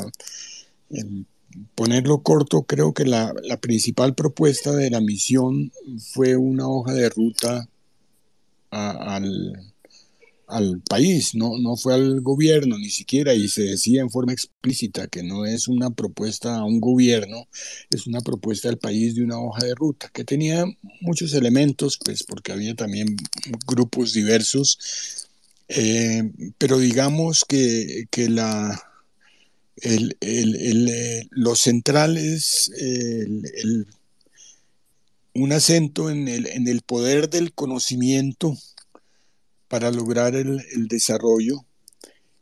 em, ponerlo corto, creo que la, principal propuesta de la misión fue una hoja de ruta al, al país, no, no fue al gobierno ni siquiera, y se decía en forma explícita que no es una propuesta a un gobierno, es una propuesta al país de una hoja de ruta, que tenía muchos elementos, pues porque había también grupos diversos, eh, pero digamos que, que la, el, el, el, eh, lo central es un acento en el, en poder del conocimiento, para lograr el, desarrollo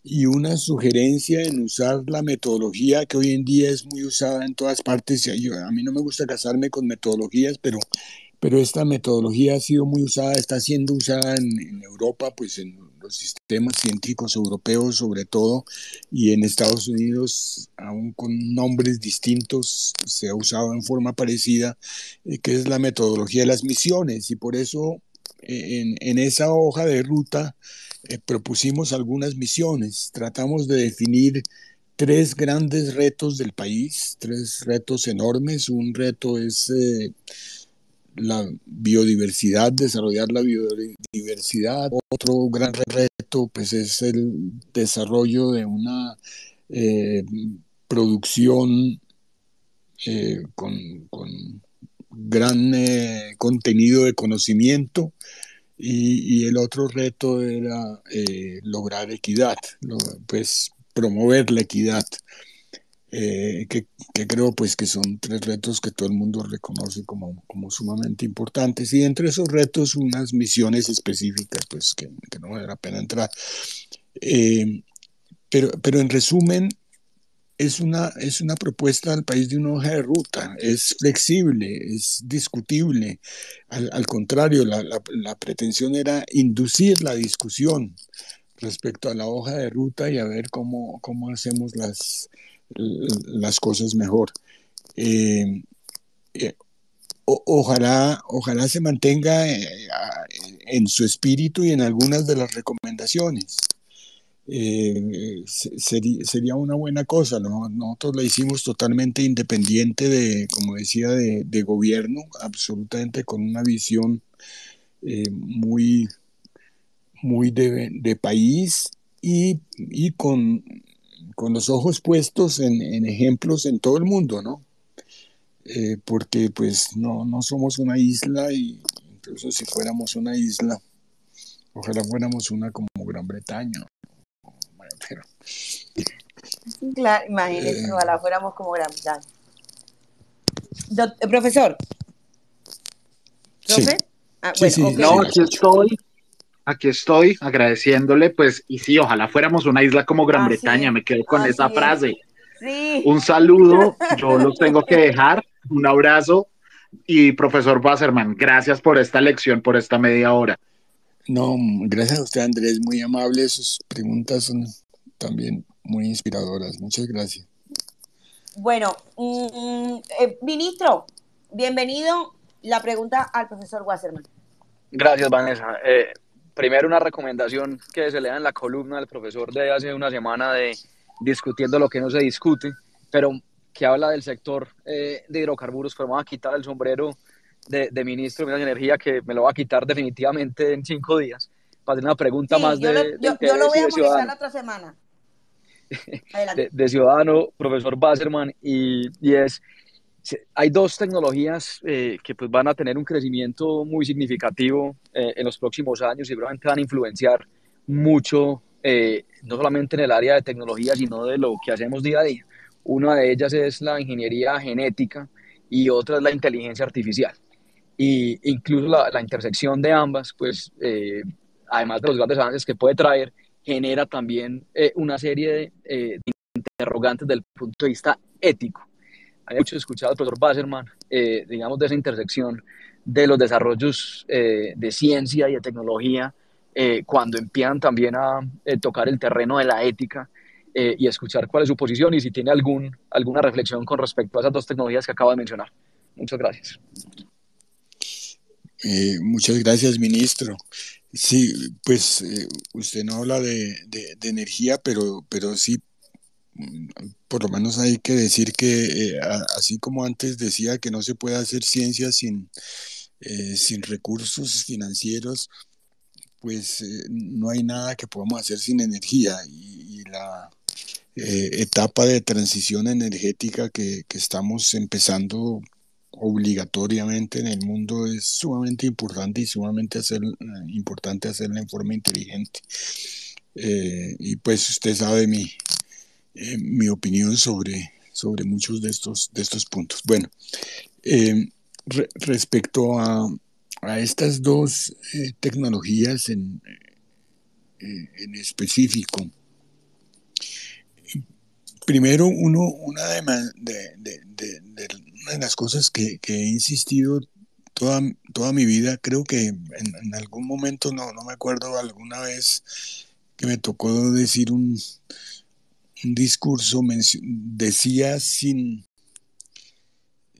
y una sugerencia en usar la metodología que hoy en día es muy usada en todas partes. a mí no me gusta casarme con metodologías, pero, pero esta metodología ha sido muy usada, está siendo usada en, Europa, pues en sistemas científicos europeos sobre todo, y en Estados Unidos, aún con nombres distintos, se ha usado en forma parecida, eh, que es la metodología de las misiones, y por eso en, esa hoja de ruta eh, propusimos algunas misiones. Tratamos de definir tres grandes retos del país, tres retos enormes. Un reto es eh, la biodiversidad, desarrollar la biodiversidad. Otro gran reto pues, es el desarrollo de una eh, producción con, con gran eh, contenido de conocimiento y, el otro reto era eh, lograr equidad, pues promover la equidad, eh, que, creo pues que son tres retos que todo el mundo reconoce como, como sumamente importantes y entre esos retos unas misiones específicas pues que, no vale la pena entrar. pero, pero en resumen, es una, es una propuesta al país de una hoja de ruta, es flexible, es discutible. Al, contrario, la, la, pretensión era inducir la discusión respecto a la hoja de ruta y a ver cómo, cómo hacemos las, las cosas mejor. Eh, eh, ojalá, ojalá se mantenga eh, en su espíritu y en algunas de las recomendaciones. Eh, sería, una buena cosa. ¿no? Nosotros la hicimos totalmente independiente de, como decía, de, gobierno, absolutamente con una visión eh, muy, muy de, país y, con, con, los ojos puestos en, ejemplos en todo el mundo, ¿no? Eh, porque pues no, no somos una isla y incluso si fuéramos una isla, ojalá fuéramos una como Gran Bretaña Claro, imagínense, eh. ojalá fuéramos como Gran eh, profesor. ¿Profe? Ah, no, aquí estoy. Aquí estoy agradeciéndole, pues, y sí, ojalá fuéramos una isla como Gran Bretaña, me quedo con esa frase. Un saludo, yo los tengo que dejar, un abrazo y profesor Wasserman, gracias por esta lección, por esta media hora. No, gracias a usted Andrés, muy amable, sus preguntas son también muy inspiradoras. Muchas gracias. Bueno, mm, eh, ministro, bienvenido. La pregunta al profesor Wasserman. Gracias, Vanessa. Eh, primero una recomendación que se lea en la columna del profesor de hace una semana de discutiendo lo que no se discute, pero que habla del sector eh, de hidrocarburos, pero me va a quitar el sombrero de, ministro de Energía, que me lo va a quitar definitivamente en cinco días, para hacer una pregunta más yo de... Lo, yo, yo lo voy a monitorear la otra semana. De, ciudadano, profesor Basserman, y, y es, hay dos tecnologías eh, que pues van a tener un crecimiento muy significativo eh, en los próximos años y probablemente van a influenciar mucho, eh, no solamente en el área de tecnología, sino de lo que hacemos día a día. Una de ellas es la ingeniería genética y otra es la inteligencia artificial. Y incluso la, la intersección de ambas, pues, además de los grandes avances que puede traer, genera también eh, una serie eh, de, interrogantes desde el punto de vista ético. Mucho escuchado al profesor Basserman, eh, digamos, de esa intersección de los desarrollos de ciencia y de tecnología, cuando empiezan también a tocar el terreno de la ética y escuchar cuál es su posición y si tiene algún, alguna reflexión con respecto a esas dos tecnologías que acabo de mencionar. Muchas gracias. muchas gracias, ministro. Sí, pues eh, usted no habla de, energía, pero, pero sí, por lo menos hay que decir que eh, así como antes decía que no se puede hacer ciencia sin, eh, sin recursos financieros, pues no hay nada que podamos hacer sin energía y, la etapa de transición energética que, que estamos empezando obligatoriamente en el mundo es sumamente importante y sumamente importante hacerla en forma inteligente. Eh, y pues usted sabe mi, eh, mi opinión sobre, sobre muchos de estos, de estos puntos. Bueno, eh, respecto a, a, estas dos tecnologías en, en específico, primero uno, una de, de, de, una de las cosas que, he insistido toda, toda mi vida, creo que en, en algún momento, no, no me acuerdo, alguna vez que me tocó decir un discurso, decía sin,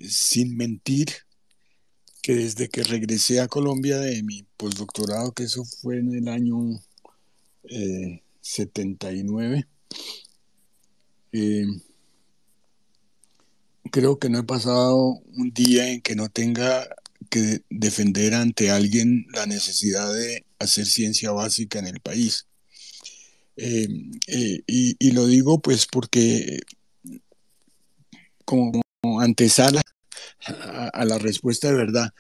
sin mentir que desde que regresé a Colombia de mi postdoctorado, que eso fue en el año 79, eh, creo que no he pasado un día en que no tenga que defender ante alguien la necesidad de hacer ciencia básica en el país. Eh, eh, y, lo digo pues porque como, antesala a, la respuesta de verdad,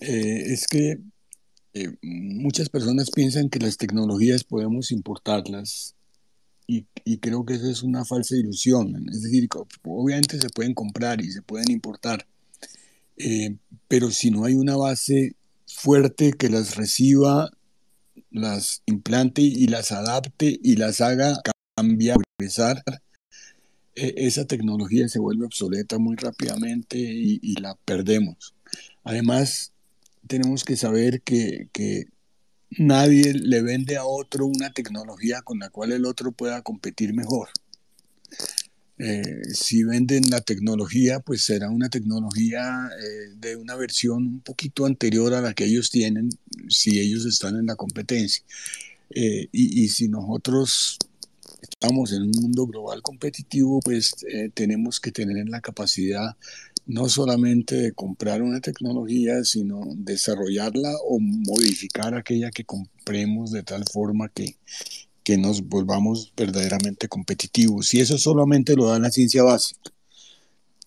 eh, es que muchas personas piensan que las tecnologías podemos importarlas y, y, creo que eso es una falsa ilusión. Es decir, obviamente se pueden comprar y se pueden importar, pero si no hay una base fuerte que las reciba las implante y las adapte y las haga cambiar, progresar, e, esa tecnología se vuelve obsoleta muy rápidamente y, la perdemos. Además, tenemos que saber que, nadie le vende a otro una tecnología con la cual el otro pueda competir mejor. Eh, si venden la tecnología, pues será una tecnología eh, de una versión un poquito anterior a la que ellos tienen, si ellos están en la competencia. Eh, y, si nosotros estamos en un mundo global competitivo, pues tenemos que tener la capacidad no solamente de comprar una tecnología, sino desarrollarla o modificar aquella que compremos de tal forma que, que nos volvamos verdaderamente competitivos. Y eso solamente lo da la ciencia básica.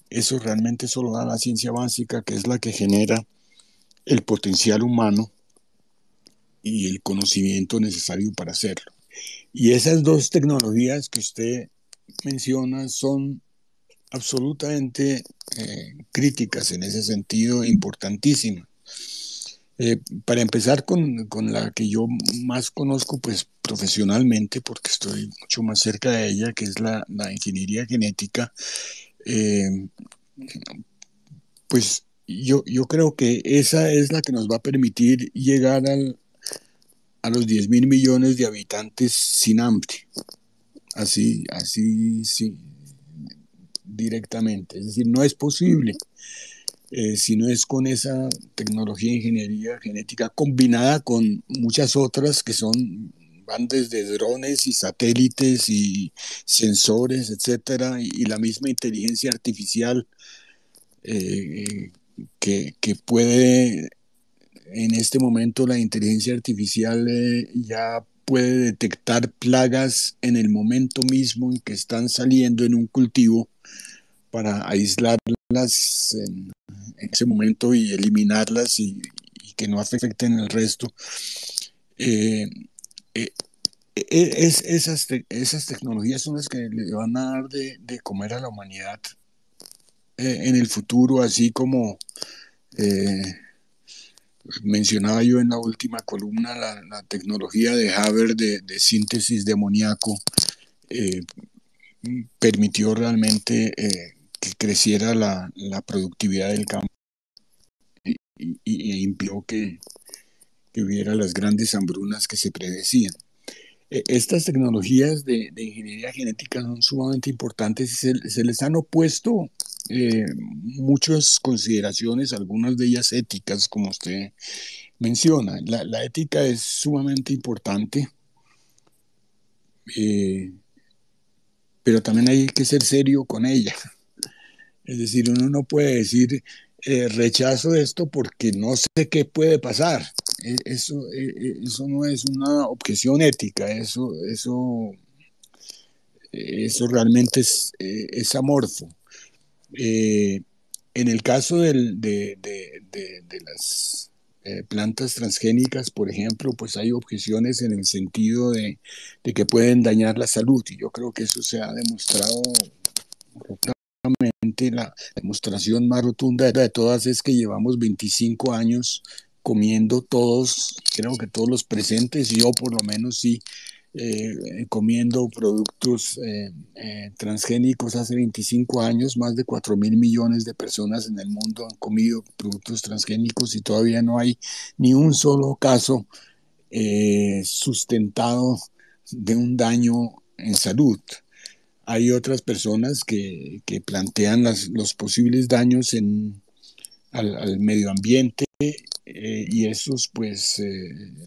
Eso realmente solo da la ciencia básica, que es la que genera el potencial humano y el conocimiento necesario para hacerlo. Y esas dos tecnologías que usted menciona son absolutamente eh, críticas en ese sentido, importantísimas. Eh, para empezar con, con, la que yo más conozco pues profesionalmente, porque estoy mucho más cerca de ella, que es la, ingeniería genética, eh, pues yo, yo creo que esa es la que nos va a permitir llegar al, a los 10 mil millones de habitantes sin hambre. Así, así, sí, directamente. Es decir, no es posible eh, si no es con esa tecnología de ingeniería genética combinada con muchas otras que son van desde drones y satélites y sensores, etcétera, y, la misma inteligencia artificial eh, que, que, puede, en este momento la inteligencia artificial eh, ya puede detectar plagas en el momento mismo en que están saliendo en un cultivo para aislarlas en, ese momento y eliminarlas y, que no afecten el resto. Eh, eh, eh, es, esas, esas tecnologías son las que le van a dar de, comer a la humanidad en el futuro, así como mencionaba yo en la última columna, la, tecnología de Haber de, de síntesis de amoníaco permitió realmente que creciera la, la productividad del campo y, y, impidió que, que, hubiera las grandes hambrunas que se predecían. E, estas tecnologías de, ingeniería genética son sumamente importantes y se, se les han opuesto eh, muchas consideraciones, algunas de ellas éticas, como usted menciona. La, la ética es sumamente importante. Eh, pero también hay que ser serio con ella. Es decir, uno no puede decir eh, rechazo esto porque no sé qué puede pasar. e, eso, e, e, eso no es una objeción ética, eso, eso, eso realmente es, es amorfo. en el caso del, de, de, de, las plantas transgénicas, por ejemplo, pues hay objeciones en el sentido de, que pueden dañar la salud y yo creo que eso se ha demostrado la demostración más rotunda de todas es que llevamos 25 años comiendo todos, creo que todos los presentes, yo por lo menos sí, eh, comiendo productos eh, eh, transgénicos hace 25 años, más de 4 mil millones de personas en el mundo han comido productos transgénicos y todavía no hay ni un solo caso sustentado de un daño en salud hay otras personas que, plantean los posibles daños en, al, medio ambiente eh, y esos pues eh,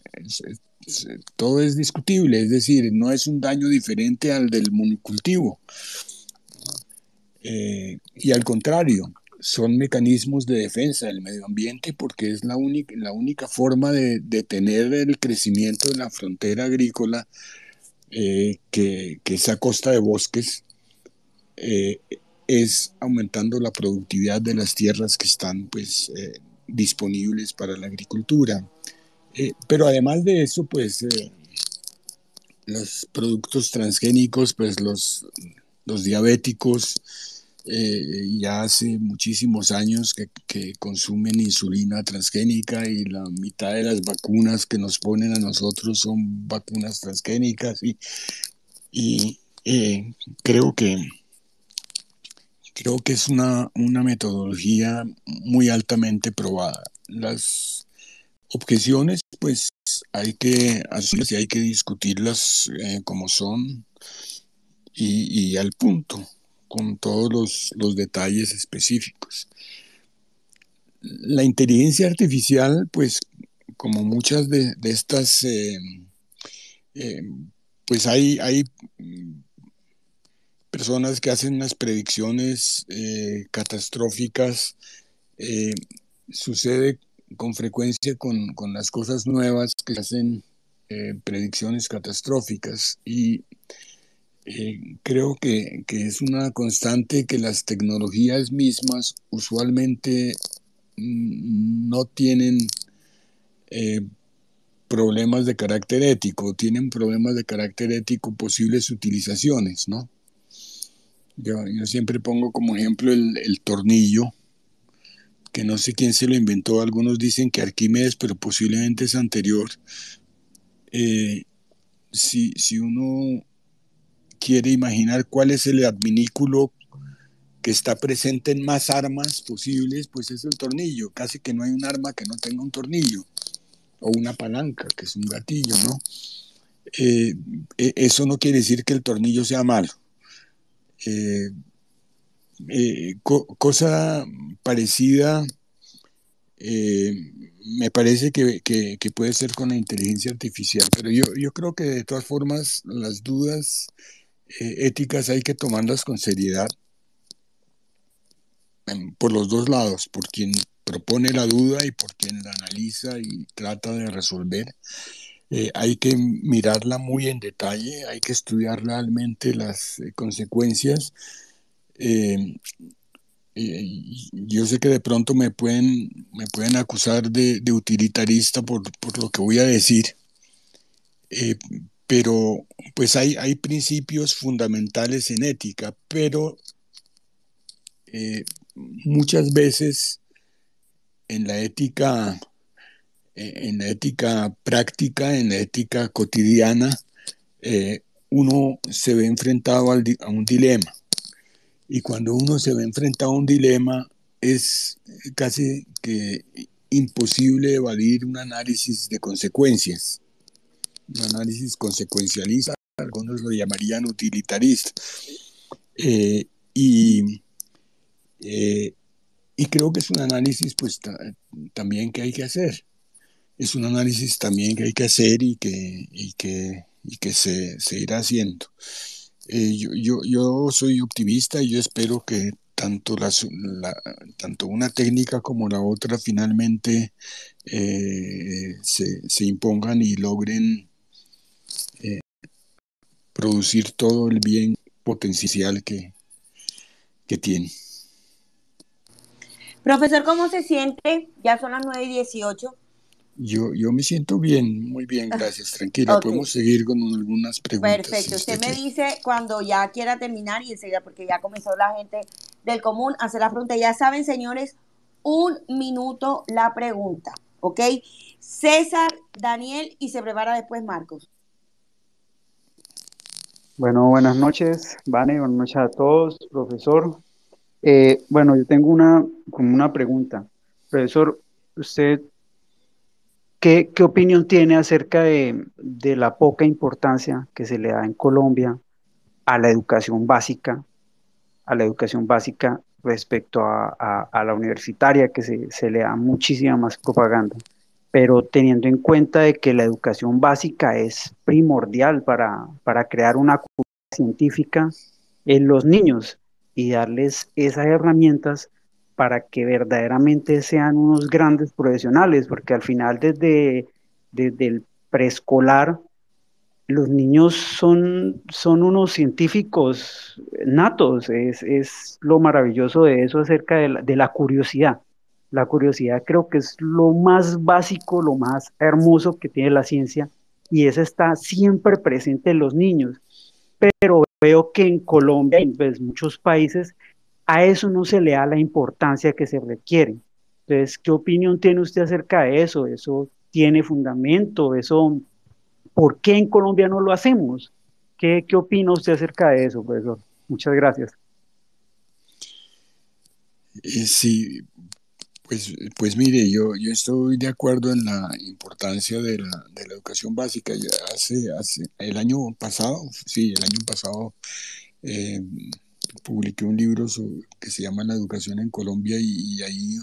todo es discutible, es decir, no es un daño diferente al del monocultivo. Eh, y al contrario, son mecanismos de defensa del medio ambiente porque es la única, la única forma de detener el crecimiento de la frontera agrícola eh, que, que, esa costa de bosques eh, es aumentando la productividad de las tierras que están pues, eh, disponibles para la agricultura. pero además de eso, pues los productos transgénicos, pues los, los diabéticos, ya hace muchísimos años que, consumen insulina transgénica y la mitad de las vacunas que nos ponen a nosotros son vacunas transgénicas y, y eh, creo que creo que es una, una metodología muy altamente probada. Las objeciones, pues hay que y hay que discutirlas eh, como son y al punto con todos los, los detalles específicos. La inteligencia artificial, pues como muchas de, estas, eh, eh, pues hay, hay personas que hacen unas predicciones eh, catastróficas. sucede con frecuencia con, con, las cosas nuevas que hacen predicciones catastróficas y eh, creo que, es una constante que las tecnologías mismas usualmente mm, no tienen eh, problemas de carácter ético, tienen problemas de carácter ético posibles utilizaciones, ¿no? Yo, siempre pongo como ejemplo el, tornillo, que no sé quién se lo inventó, algunos dicen que Arquímedes, pero posiblemente es anterior. Eh, si, si uno quiere imaginar cuál es el adminículo que está presente en más armas posibles, pues es el tornillo. Casi que no hay un arma que no tenga un tornillo o una palanca, que es un gatillo, ¿no? Eh, e, eso no quiere decir que el tornillo sea malo. Eh, eh, cosa parecida me parece que, que, puede ser con la inteligencia artificial, pero yo, yo creo que de todas formas las dudas eh, éticas hay que tomarlas con seriedad por los dos lados, por quien propone la duda y por quien la analiza y trata de resolver. Eh, hay que mirarla muy en detalle, hay que estudiar realmente las eh, consecuencias. yo sé que de pronto me pueden, me pueden acusar de, utilitarista por, por, lo que voy a decir, pero pues hay, hay principios fundamentales en ética, pero eh, muchas veces en la ética, eh, en la ética práctica, en la ética cotidiana, eh, uno se ve enfrentado a un dilema. Y cuando uno se ve enfrentado a un dilema, es casi imposible evadir un análisis de consecuencias un análisis consecuencialista, algunos lo llamarían utilitarista. Eh, y, eh, y creo que es un análisis pues también que hay que hacer. Es un análisis también que hay que hacer y que, y que, y que se, se, irá haciendo. Eh, yo, yo, yo soy optimista y yo espero que tanto, tanto una técnica como la otra finalmente eh, se, impongan y logren producir todo el bien potencial que, que tiene. Profesor, ¿cómo se siente? Ya son las 9 y 18. Yo, yo me siento bien, muy bien, gracias, tranquila. Podemos seguir con algunas preguntas. Perfecto, usted, me dice cuando ya quiera terminar y enseguida, porque ya comenzó la gente del común a hacer la pregunta. Ya saben, señores, un minuto la pregunta, ¿ok? César, Daniel y se prepara después Marcos. Bueno, buenas noches, Vane, buenas noches a todos, profesor. Eh, bueno, yo tengo una, como una pregunta. Profesor, usted ¿Qué, opinión tiene acerca de, la poca importancia que se le da en Colombia a la educación básica, a la educación básica respecto a, la universitaria, que se, le da muchísima más propaganda? Pero teniendo en cuenta de que la educación básica es primordial para, para crear una cultura científica en los niños y darles esas herramientas para que verdaderamente sean unos grandes profesionales, porque al final desde, desde el preescolar los niños son, son unos científicos natos, es, es, lo maravilloso de eso acerca de de la curiosidad. La curiosidad creo que es lo más básico, lo más hermoso que tiene la ciencia y eso está siempre presente en los niños. Pero veo que en Colombia y en pues, muchos países a eso no se le da la importancia que se requiere. Entonces, ¿qué opinión tiene usted acerca de eso? ¿Eso tiene fundamento? ¿Eso, ¿Por qué en Colombia no lo hacemos? ¿Qué, qué opina usted acerca de eso, profesor? Muchas gracias. Eh, sí, pues, pues mire, yo, yo estoy de acuerdo en la importancia de la, de la educación básica. Ya hace, hace, el año pasado, sí, el año pasado, eh, publiqué un libro que se llama La educación en Colombia y, ahí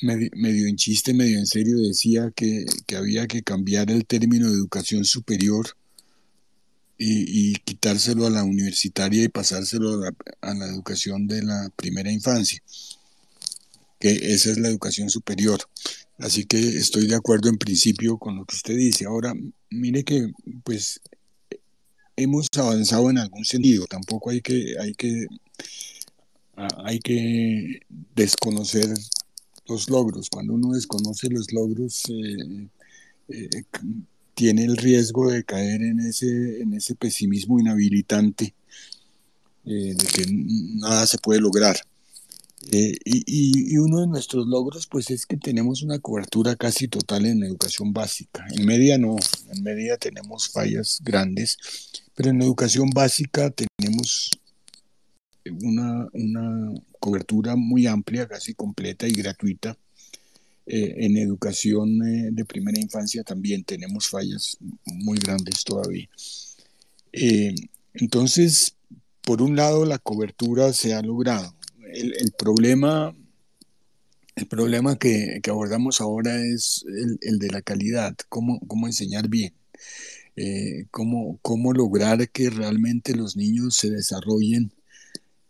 medio, en chiste, medio en serio decía que, había que cambiar el término de educación superior y, quitárselo a la universitaria y pasárselo a la, educación de la primera infancia, que esa es la educación superior. Así que estoy de acuerdo en principio con lo que usted dice. Ahora, mire que pues hemos avanzado en algún sentido. Tampoco hay que, hay que, hay que desconocer los logros. Cuando uno desconoce los logros, eh, eh, tiene el riesgo de caer en ese, en ese pesimismo inhabilitante eh, de que nada se puede lograr. Y, y, uno de nuestros logros pues es que tenemos una cobertura casi total en educación básica. En media no, en media tenemos fallas grandes, pero en educación básica tenemos una, cobertura muy amplia, casi completa y gratuita. Eh, en educación eh, de primera infancia también tenemos fallas muy grandes todavía. Eh, entonces, por un lado, la cobertura se ha logrado. El, problema, el problema que, abordamos ahora es el, de la calidad, cómo, cómo enseñar bien. Eh, cómo, cómo, lograr que realmente los niños se desarrollen,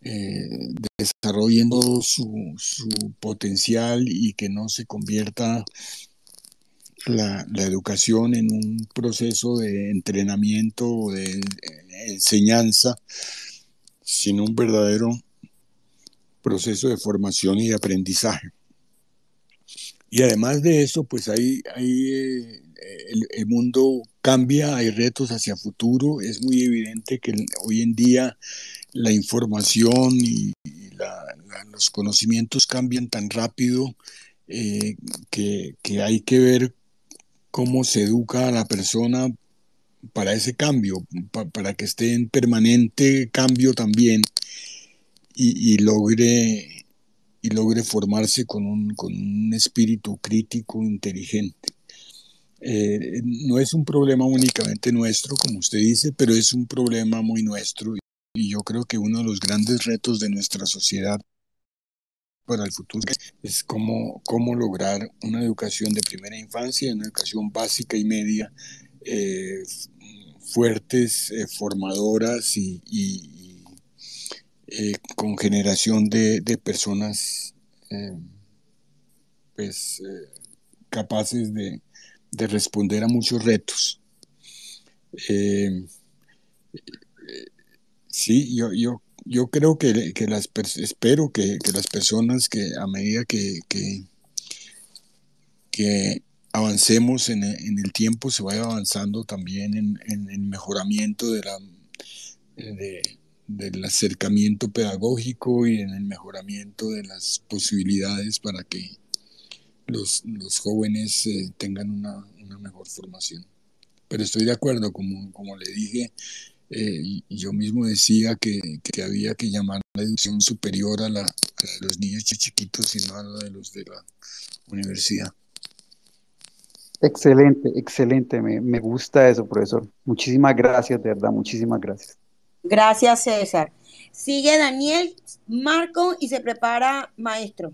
eh, desarrollando su, su, potencial y que no se convierta la, la, educación en un proceso de entrenamiento o de enseñanza, sino un verdadero proceso de formación y de aprendizaje. Y además de eso, pues hay, hay eh, el, mundo cambia, hay retos hacia futuro. Es muy evidente que hoy en día la información y, los conocimientos cambian tan rápido eh, que, hay que ver cómo se educa a la persona para ese cambio, para que esté en permanente cambio también y, y logre y logre formarse con un, con un espíritu crítico, inteligente. Eh, no es un problema únicamente nuestro, como usted dice, pero es un problema muy nuestro y yo creo que uno de los grandes retos de nuestra sociedad para el futuro es cómo, cómo lograr una educación de primera infancia, una educación básica y media, eh, fuertes, eh, formadoras y, con generación de, personas pues, capaces de, responder a muchos retos. sí, yo, yo yo creo que, que las espero que, que, las personas que a medida que, que, avancemos en, en, el tiempo se vaya avanzando también en, en el mejoramiento de la, de, del acercamiento pedagógico y en el mejoramiento de las posibilidades para que los, los jóvenes eh, tengan una, una, mejor formación. Pero estoy de acuerdo, como, como le dije, eh, yo mismo decía que, que, había que llamar la educación superior a la, de los niños chiquitos y no a la de los de la universidad. Excelente, excelente, me, me gusta eso, profesor. Muchísimas gracias, de verdad, muchísimas gracias. Gracias, César. Sigue Daniel, Marco y se prepara maestro.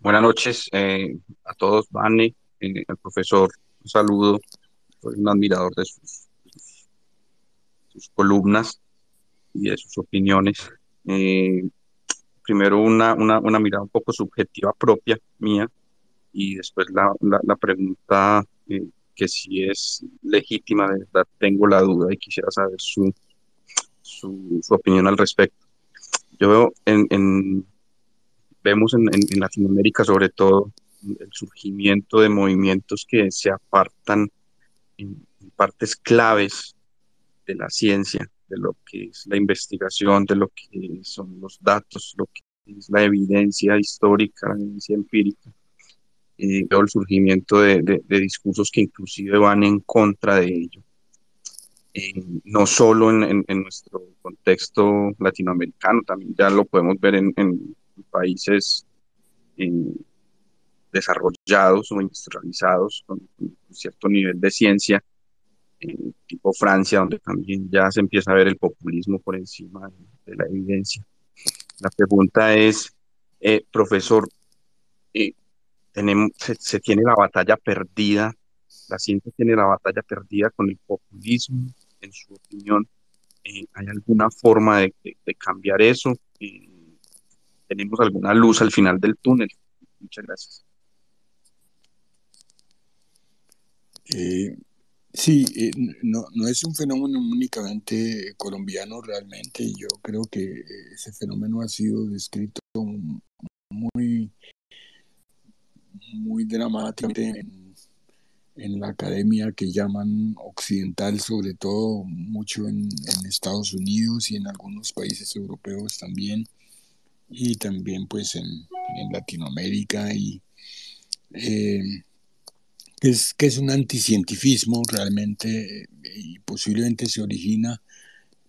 Buenas noches eh, a todos, Vane, eh, profesor, un saludo, soy un admirador de sus columnas y de sus opiniones. Eh, primero una, una, una, mirada un poco subjetiva propia mía y después la, la, pregunta eh, que si es legítima, de verdad tengo la duda y quisiera saber su, su, opinión al respecto. Yo veo vemos en, en, Latinoamérica sobre todo el surgimiento de movimientos que se apartan en partes claves de la ciencia, de lo que es la investigación, de lo que son los datos, lo que es la evidencia histórica, la evidencia empírica. Y veo el surgimiento de, de, discursos que inclusive van en contra de ello. Eh, no solo en, en, nuestro contexto latinoamericano, también ya lo podemos ver en, en países eh, desarrollados o industrializados con, un cierto nivel de ciencia, tipo Francia, donde también ya se empieza a ver el populismo por encima de, la evidencia. La pregunta es, eh, profesor, eh, tenemos, se, tiene la batalla perdida, la ciencia tiene la batalla perdida con el populismo, en su opinión. Eh, ¿Hay alguna forma de, cambiar eso? ¿Tenemos alguna luz al final del túnel? Muchas gracias. Sí, eh, no, no es un fenómeno únicamente colombiano realmente. Yo creo que eh, ese fenómeno ha sido descrito muy, muy dramáticamente en, la academia que llaman occidental, sobre todo mucho en, Estados Unidos y en algunos países europeos también, y también pues en, Latinoamérica. Y eh, es, que es un anticientifismo realmente y posiblemente se origina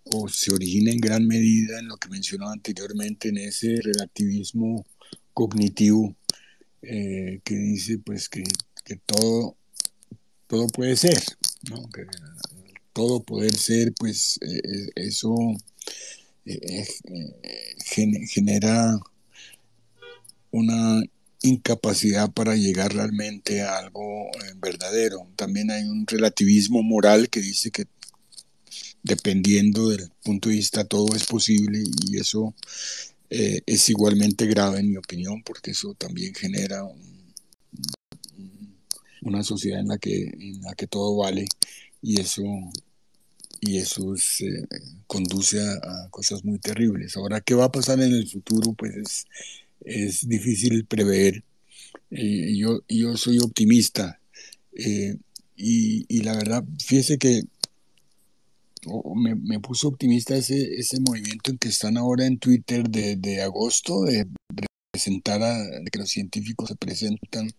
o se origina en gran medida en lo que mencionaba anteriormente, en ese relativismo cognitivo eh, que dice pues que, que, todo, todo puede ser, ¿no? que todo poder ser, pues eh, eso eh, genera una incapacidad para llegar realmente a algo eh, verdadero. También hay un relativismo moral que dice que dependiendo del punto de vista todo es posible y eso eh, es igualmente grave en mi opinión porque eso también genera una sociedad en la que en la que todo vale y eso y eso eh, conduce a, a, cosas muy terribles. Ahora, ¿qué va a pasar en el futuro? Pues es, es difícil prever. Eh, yo, yo soy optimista eh, y, la verdad, fíjese que me, puso optimista ese, ese movimiento en que están ahora en Twitter de, agosto, de, presentar a que los científicos se presentan,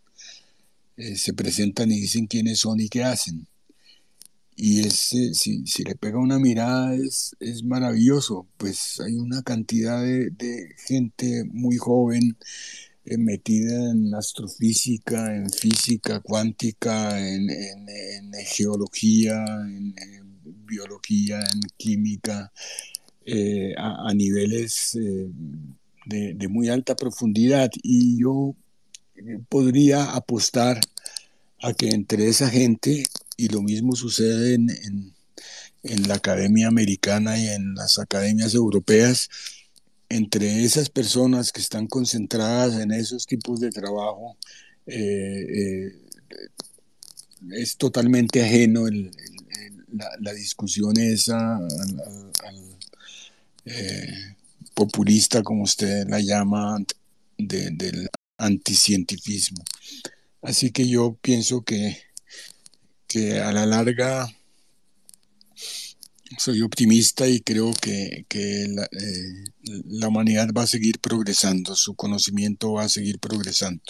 eh, se presentan y dicen quiénes son y qué hacen. Y ese, si, si, le pega una mirada es, es maravilloso, pues hay una cantidad de, gente muy joven eh, metida en astrofísica, en física cuántica, en, geología, en, biología, en química, eh, a, niveles eh, de, muy alta profundidad. Y yo podría apostar a que entre esa gente y lo mismo sucede en, en la academia americana y en las academias europeas, entre esas personas que están concentradas en esos tipos de trabajo, eh, es totalmente ajeno la, discusión esa al, eh, populista, como usted la llama, del anticientifismo. Así que yo pienso que, que a la larga soy optimista y creo que, la, la, humanidad va a seguir progresando, su conocimiento va a seguir progresando.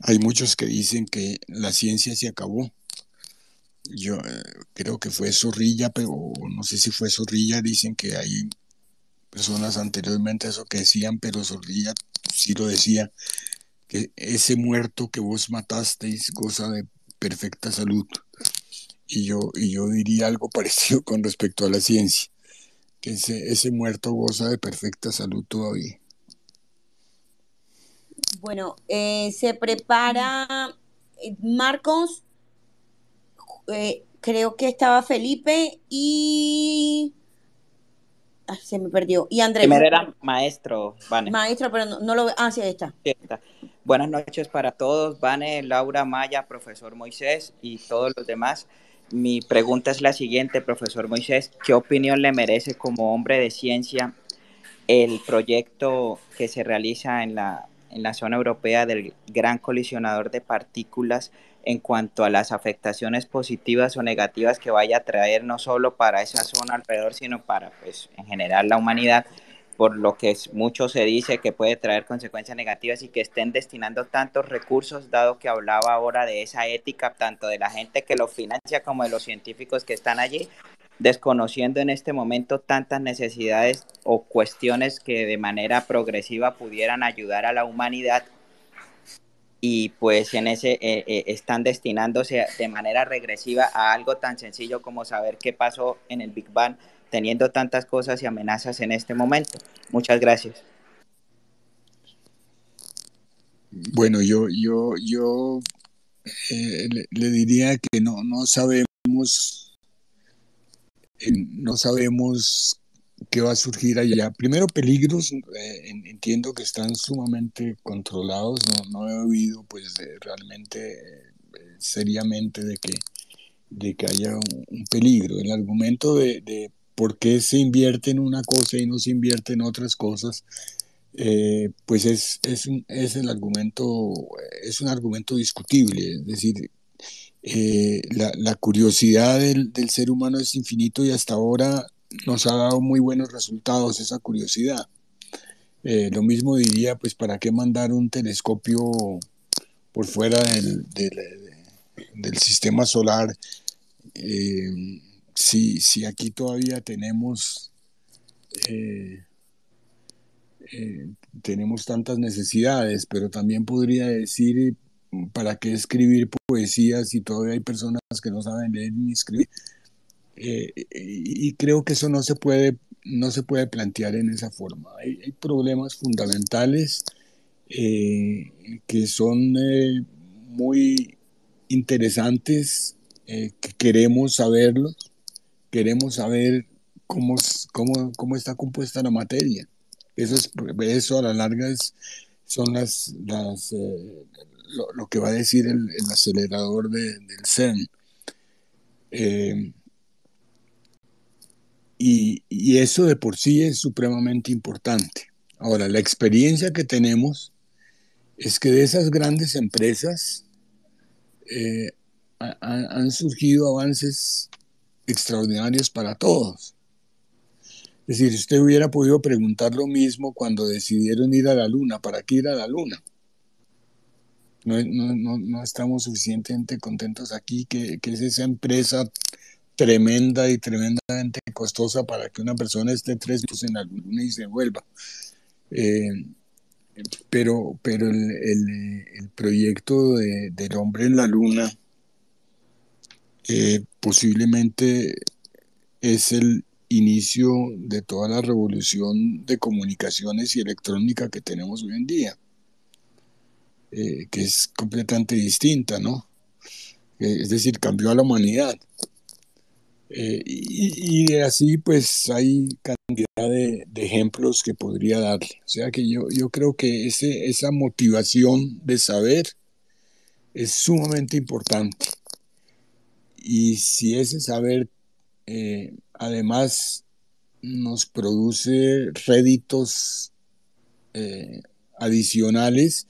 Hay muchos que dicen que la ciencia se acabó. Yo eh, creo que fue Zorrilla, pero no sé si fue Zorrilla, dicen que hay personas anteriormente eso que decían, pero Zorrilla sí lo decía, que ese muerto que vos matasteis goza de perfecta salud. Y yo, y yo diría algo parecido con respecto a la ciencia, que ese, ese muerto goza de perfecta salud todavía. Bueno, eh, se prepara eh, Marcos, eh, creo que estaba Felipe y... se me perdió. Y Andrés. Primero era maestro, Vane. Maestro, pero no, lo veo. Ah, sí, ahí está. Buenas noches para todos, Vane, Laura, Maya, profesor Moisés y todos los demás. Mi pregunta es la siguiente, profesor Moisés. ¿Qué opinión le merece como hombre de ciencia el proyecto que se realiza en la en la zona europea del gran colisionador de partículas en cuanto a las afectaciones positivas o negativas que vaya a traer no solo para esa zona alrededor, sino para pues en general la humanidad, por lo que mucho se dice que puede traer consecuencias negativas y que estén destinando tantos recursos, dado que hablaba ahora de esa ética, tanto de la gente que lo financia como de los científicos que están allí, desconociendo en este momento tantas necesidades o cuestiones que de manera progresiva pudieran ayudar a la humanidad y pues en ese eh, eh, están destinándose de manera regresiva a algo tan sencillo como saber qué pasó en el Big Bang teniendo tantas cosas y amenazas en este momento. Muchas gracias. Bueno, yo, yo, yo eh, le, diría que no, no sabemos no sabemos qué va a surgir allá. Primero, peligros, eh, entiendo que están sumamente controlados, no, he oído pues realmente eh, seriamente de que, de que haya un, peligro. El argumento de, por qué se invierte en una cosa y no se invierte en otras cosas, eh, pues es, es, es, el argumento, es un argumento discutible, es decir, eh, la, curiosidad del, ser humano es infinito y hasta ahora nos ha dado muy buenos resultados esa curiosidad. Eh, lo mismo diría, pues, ¿para qué mandar un telescopio por fuera del, sistema solar eh, si, si, aquí todavía tenemos, tenemos tantas necesidades? Pero también podría decir, ¿para qué escribir poesías si todavía hay personas que no saben leer ni escribir? Eh, y creo que eso no se puede, no se puede plantear en esa forma. Hay, problemas fundamentales eh, que son eh, muy interesantes, que queremos saberlos, queremos saber cómo, cómo, cómo está compuesta la materia. Eso, es, eso a la larga es, son las, las, lo, que va a decir el, acelerador del CERN. Eh, y, eso de por sí es supremamente importante. Ahora, la experiencia que tenemos es que de esas grandes empresas eh, han surgido avances extraordinarios para todos. Es decir, usted hubiera podido preguntar lo mismo cuando decidieron ir a la Luna. ¿Para qué ir a la Luna? No, estamos suficientemente contentos aquí, que, es esa empresa tremenda y tremendamente costosa para que una persona esté tres meses en la luna y se vuelva. Eh, pero pero el, el, proyecto de, del hombre en la luna eh, posiblemente es el inicio de toda la revolución de comunicaciones y electrónica que tenemos hoy en día. Eh, que es completamente distinta, ¿no? Eh, es decir, cambió a la humanidad. Eh, y, así pues hay cantidad de, ejemplos que podría darle. O sea que yo, yo creo que ese, esa motivación de saber es sumamente importante. Y si ese saber eh, además nos produce réditos adicionales,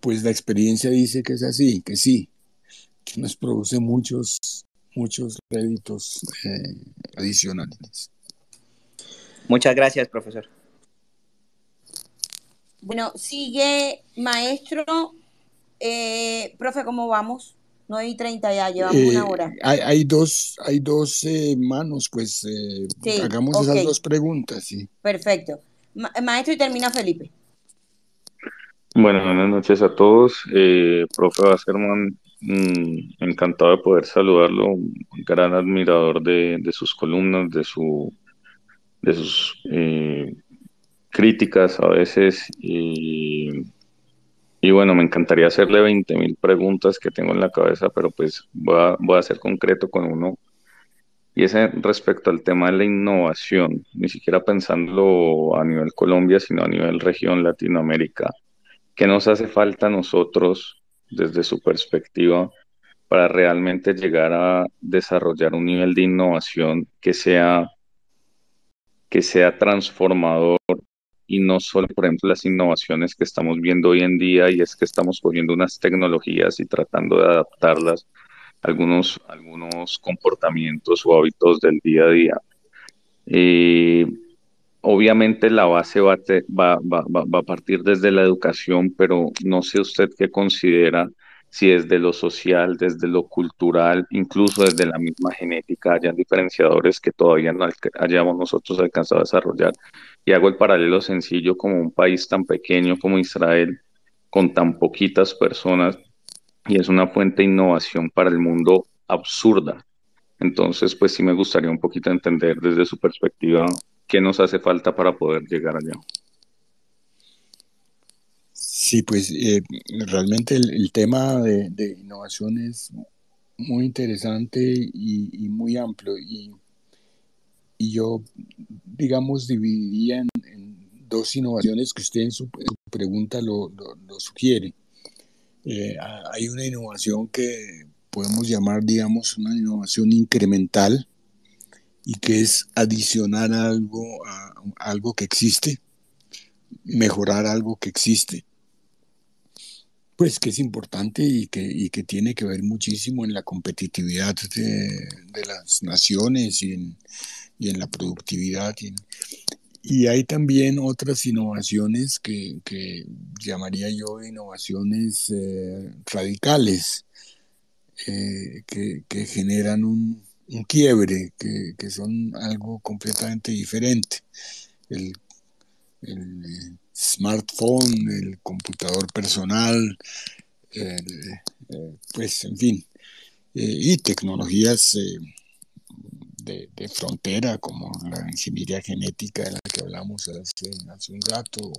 pues la experiencia dice que es así, que sí, que nos produce muchos muchos réditos eh, adicionales. Muchas gracias, profesor. Bueno, sigue maestro. Eh, profe, ¿cómo vamos? 9 y 30 ya, llevamos una eh, hora. Hay, dos, hay dos manos, pues hagamos esas dos preguntas. Sí. Perfecto. maestro, y termina Felipe. Bueno, buenas noches a todos. profe Basserman, Mm, encantado de poder saludarlo, gran admirador de, sus columnas, de, su, de sus eh, críticas a veces. Y, y, bueno, me encantaría hacerle 20 mil preguntas que tengo en la cabeza, pero pues voy a, voy a ser concreto con uno. Y es respecto al tema de la innovación, ni siquiera pensándolo a nivel Colombia, sino a nivel región Latinoamérica. ¿Qué nos hace falta nosotros desde su perspectiva para realmente llegar a desarrollar un nivel de innovación que sea, que sea transformador y no solo, por ejemplo, las innovaciones que estamos viendo hoy en día y es que estamos cogiendo unas tecnologías y tratando de adaptarlas a algunos, algunos comportamientos o hábitos del día a día. Eh, Obviamente la base va, a partir desde la educación, pero no sé usted qué considera si desde lo social, desde lo cultural, incluso desde la misma genética, hayan diferenciadores que todavía no hayamos nosotros alcanzado a desarrollar. Y hago el paralelo sencillo como un país tan pequeño como Israel, con tan poquitas personas, y es una fuente de innovación para el mundo absurda. Entonces, pues sí me gustaría un poquito entender desde su perspectiva ¿Qué nos hace falta para poder llegar allá? Sí, pues eh, realmente el, tema de, innovación es muy interesante y, muy amplio. Y, yo, digamos, dividiría en, dos innovaciones que usted en su, pregunta lo, sugiere. Eh, hay una innovación que podemos llamar, digamos, una innovación incremental, y que es adicionar algo a, algo que existe, mejorar algo que existe, pues que es importante y que, que tiene que ver muchísimo en la competitividad de, las naciones y en, la productividad. Y, hay también otras innovaciones que, llamaría yo innovaciones eh, radicales, eh, que generan un, un quiebre, que, son algo completamente diferente. El, eh, smartphone, el computador personal, eh, pues en fin, eh, y tecnologías de, frontera como la ingeniería genética de la que hablamos hace, un rato,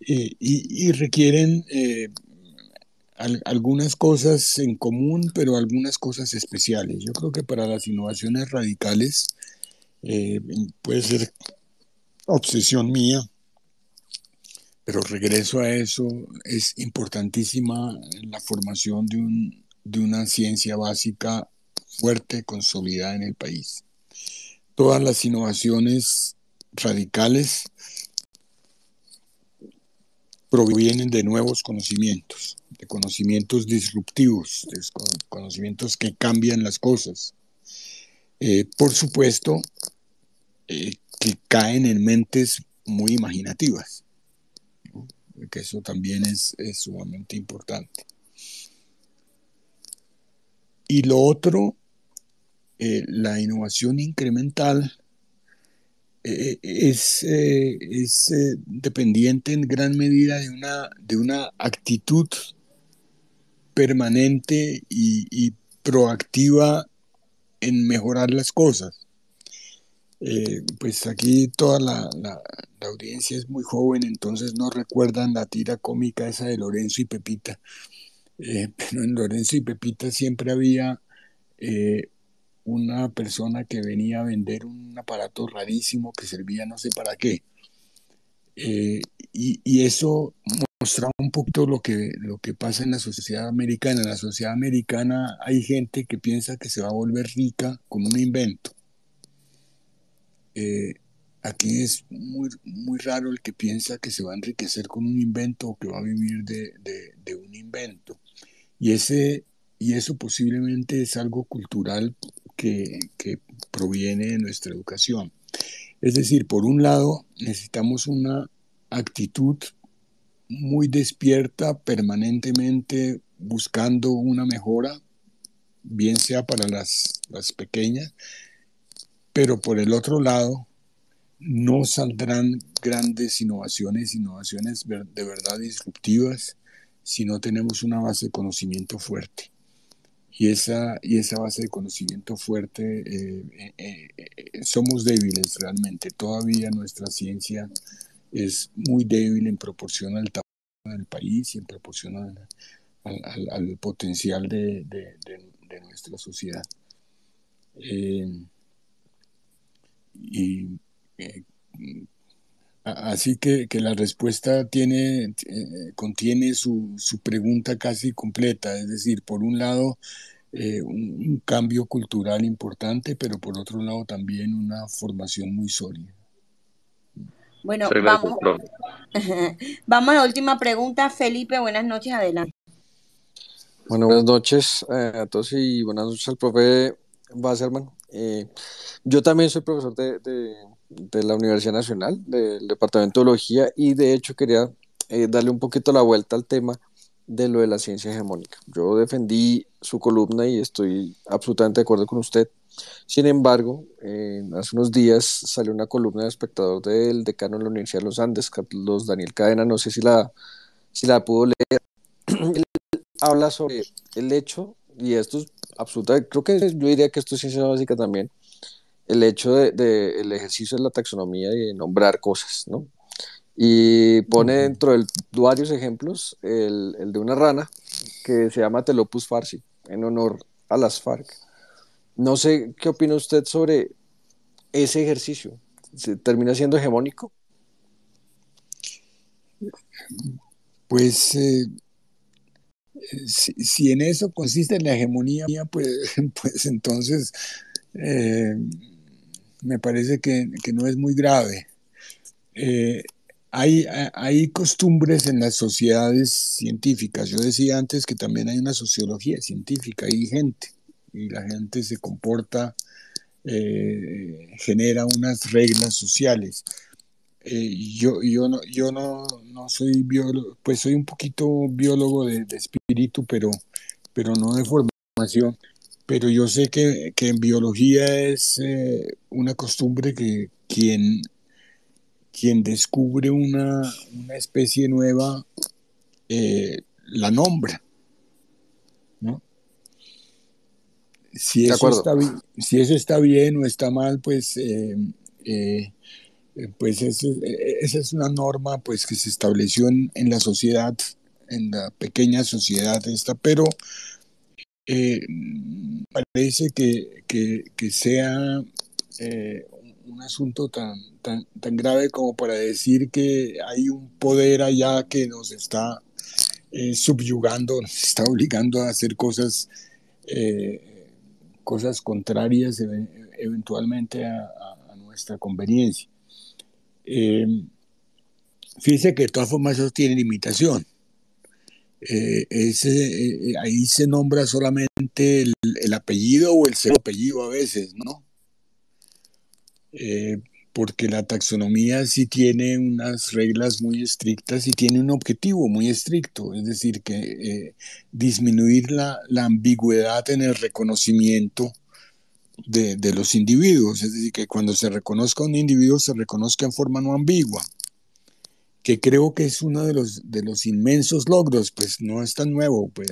y, y, requieren algunas cosas en común, pero algunas cosas especiales. Yo creo que para las innovaciones radicales eh, puede ser obsesión mía, pero regreso a eso, es importantísima la formación de, un, de una ciencia básica fuerte, consolidada en el país. Todas las innovaciones radicales provienen de nuevos conocimientos de conocimientos disruptivos, de conocimientos que cambian las cosas. Eh, por supuesto, eh, que caen en mentes muy imaginativas, que eso también es, sumamente importante. Y lo otro, eh, la innovación incremental es, es dependiente en gran medida de una, de una actitud permanente y, proactiva en mejorar las cosas. Eh, pues aquí toda la, audiencia es muy joven, entonces no recuerdan la tira cómica esa de Lorenzo y Pepita. Eh, pero en Lorenzo y Pepita siempre había eh, una persona que venía a vender un aparato rarísimo que servía no sé para qué. Eh, y, eso mostraba un poquito lo que, lo que pasa en la sociedad americana. En la sociedad americana hay gente que piensa que se va a volver rica con un invento. Eh, aquí es muy, muy raro el que piensa que se va a enriquecer con un invento o que va a vivir de, de, de un invento. Y, ese, y eso posiblemente es algo cultural que, proviene de nuestra educación. Es decir, por un lado, necesitamos una actitud muy despierta, permanentemente buscando una mejora, bien sea para las, las pequeñas, pero por el otro lado, no saldrán grandes innovaciones, innovaciones de verdad disruptivas, si no tenemos una base de conocimiento fuerte. Y esa, y esa base de conocimiento fuerte, eh, eh, eh, somos débiles realmente. Todavía nuestra ciencia es muy débil en proporción al tamaño del país y en proporción al, al, al potencial de, de, de, nuestra sociedad. y Así que, que, la respuesta tiene, eh, contiene su, su, pregunta casi completa, es decir, por un lado, eh, un, un, cambio cultural importante, pero por otro lado también una formación muy sólida. Bueno, vamos, vamos a la última pregunta. Felipe, buenas noches, adelante. Bueno, buenas noches eh, a todos y buenas noches al profe Basserman. Eh, yo también soy profesor de, de, de, la Universidad Nacional, del Departamento de Biología, y de hecho quería eh, darle un poquito la vuelta al tema de lo de la ciencia hegemónica. Yo defendí su columna y estoy absolutamente de acuerdo con usted. Sin embargo, eh, hace unos días salió una columna de espectador del decano de la Universidad de los Andes, Carlos Daniel Cadena, no sé si la, si la pudo leer. Habla sobre el hecho, y esto es absolutamente, creo que yo diría que esto es ciencia básica también, el hecho del de, el ejercicio de la taxonomía y de nombrar cosas, ¿no? Y pone dentro de varios ejemplos el, el, de una rana que se llama Telopus farsi, en honor a las FARC. No sé qué opina usted sobre ese ejercicio. ¿Se termina siendo hegemónico? Pues eh, si, si, en eso consiste la hegemonía, pues, pues entonces eh, me parece que, que, no es muy grave. Eh, hay, hay costumbres en las sociedades científicas. Yo decía antes que también hay una sociología científica, hay gente, y la gente se comporta, eh, genera unas reglas sociales. Eh, yo, yo, no, yo no, no soy biólogo, pues soy un poquito biólogo de, de espíritu, pero, pero no de formación pero yo sé que, que en biología es eh, una costumbre que quien, quien descubre una, una especie nueva eh, la nombra. ¿no? Si, eso está, si eso está bien o está mal, pues, eh, pues eso, esa es una norma pues, que se estableció en, en la sociedad, en la pequeña sociedad esta, pero eh, parece que, que, que sea eh, un asunto tan, tan, tan grave como para decir que hay un poder allá que nos está eh, subyugando, nos está obligando a hacer cosas, eh, cosas contrarias eventualmente a, a, nuestra conveniencia. Fíjese que de todas formas eso tiene limitación eh, ese, eh, ahí se nombra solamente el, el, apellido o el segundo apellido a veces, ¿no? Eh, porque la taxonomía sí tiene unas reglas muy estrictas y tiene un objetivo muy estricto, es decir, que eh, disminuir la, la, ambigüedad en el reconocimiento de, de, los individuos, es decir, que cuando se reconozca un individuo se reconozca en forma no ambigua que creo que es uno de los, de los inmensos logros, pues no es tan nuevo, pues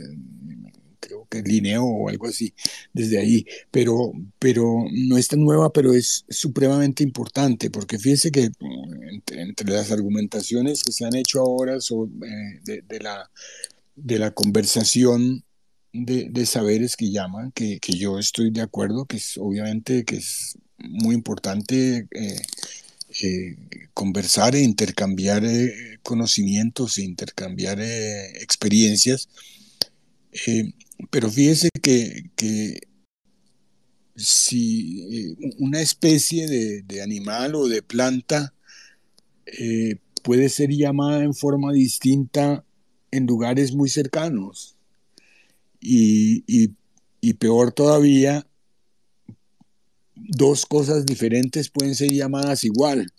creo que Linneo o algo así, desde ahí, pero, pero no es tan nueva, pero es supremamente importante, porque fíjese que entre, entre las argumentaciones que se han hecho ahora sobre, eh, de, de, la, de la conversación de, saberes que llaman, que, yo estoy de acuerdo, que es obviamente que es muy importante eh, eh, conversar e intercambiar eh, conocimientos e intercambiar experiencias. pero fíjese que, si una especie de, de, animal o de planta puede ser llamada en forma distinta en lugares muy cercanos. Y, peor todavía, dos cosas diferentes pueden ser llamadas igual.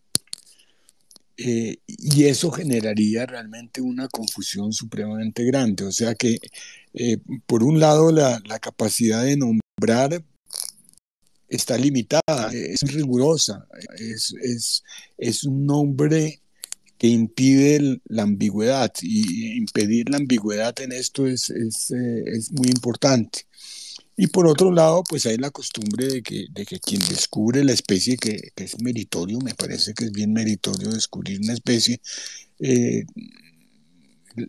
Eh, y eso generaría realmente una confusión supremamente grande. O sea que, eh, por un lado, la, capacidad de nombrar está limitada, es rigurosa, es, es, es un nombre que impide la ambigüedad y impedir la ambigüedad en esto es, es, eh, es, muy importante. Y por otro lado, pues hay la costumbre de que, de que quien descubre la especie, que, que, es meritorio, me parece que es bien meritorio descubrir una especie, eh,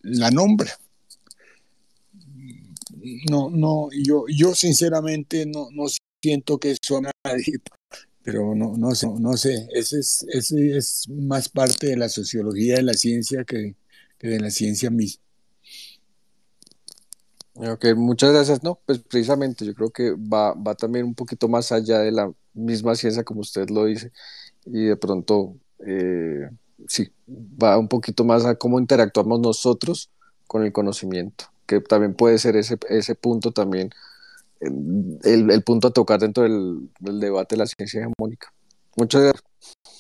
la nombra. No, no, yo, yo sinceramente no, no siento que eso a nadie pero no, no sé, no sé, ese es, ese es más parte de la sociología de la ciencia que, de la ciencia misma. Ok, muchas gracias. No, pues precisamente yo creo que va, va también un poquito más allá de la misma ciencia como usted lo dice y de pronto eh, sí, va un poquito más a cómo interactuamos nosotros con el conocimiento, que también puede ser ese, ese punto también el, punto a tocar dentro del, debate de la ciencia hegemónica. Muchas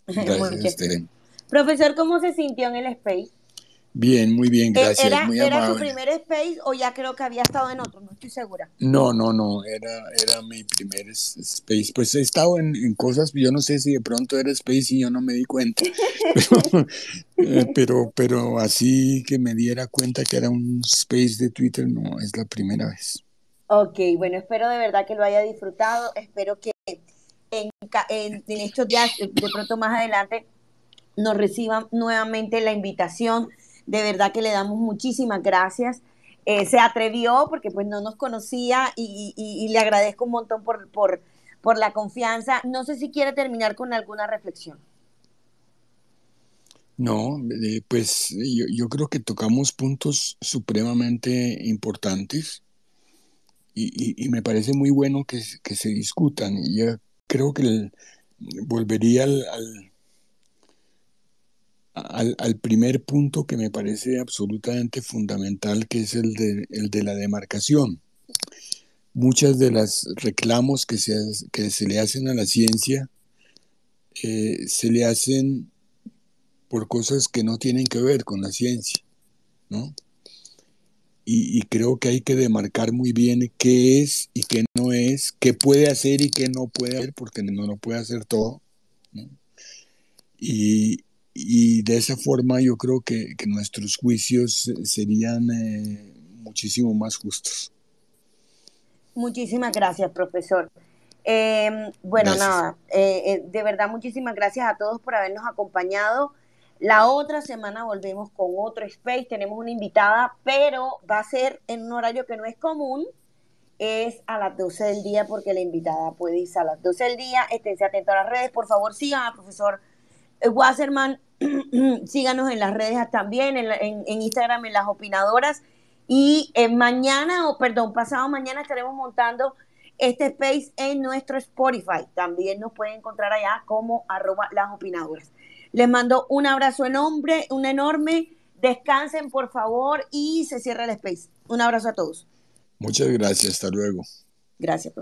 gracias. Profesor, ¿cómo se sintió en el Space? Bien, muy bien, eh, gracias. ¿Era, muy ¿era su primer Space o ya creo que había estado en otro? No estoy segura. No, no, no, era, era mi primer Space. Pues he estado en, cosas, yo no sé si de pronto era Space y yo no me di cuenta. Eh, pero, pero así que me diera cuenta que era un Space de Twitter, no, es la primera vez. Ok, bueno, espero de verdad que lo haya disfrutado. Espero que en, estos días, de pronto más adelante, nos reciban nuevamente la invitación. De verdad que le damos muchísimas gracias. Eh, se atrevió porque pues no nos conocía y, le agradezco un montón por, por, por, la confianza. No sé si quiere terminar con alguna reflexión. No, eh, pues yo, creo que tocamos puntos supremamente importantes y, me parece muy bueno que, se discutan. Y yo creo que volvería al, primer punto que me parece absolutamente fundamental, que es el de, el de la demarcación. Muchas de las reclamos que se, que se le hacen a la ciencia eh, se le hacen por cosas que no tienen que ver con la ciencia, ¿no? y, creo que hay que demarcar muy bien qué es y qué no es, qué puede hacer y qué no puede hacer, porque no lo puede hacer todo. Y, de esa forma yo creo que, nuestros juicios serían eh, muchísimo más justos. Muchísimas gracias, profesor. Em, bueno, nada, eh, eh, de verdad muchísimas gracias a todos por habernos acompañado. La otra semana volvemos con otro space. Tenemos una invitada, pero va a ser en un horario que no es común. Es a las 12 del día porque la invitada puede irse a las 12 del día. Esténse atentos a las redes. Por favor, sigan al profesor Wasserman. Síganos en las redes también, en, Instagram, en las opinadoras. Y eh, mañana, o perdón, pasado mañana estaremos montando este space en nuestro Spotify. También nos pueden encontrar allá como arroba las opinadoras. Les mando un abrazo enorme, un enorme. Descansen, por favor, y se cierra el space. Un abrazo a todos. Muchas gracias. Hasta luego. Gracias, profesor.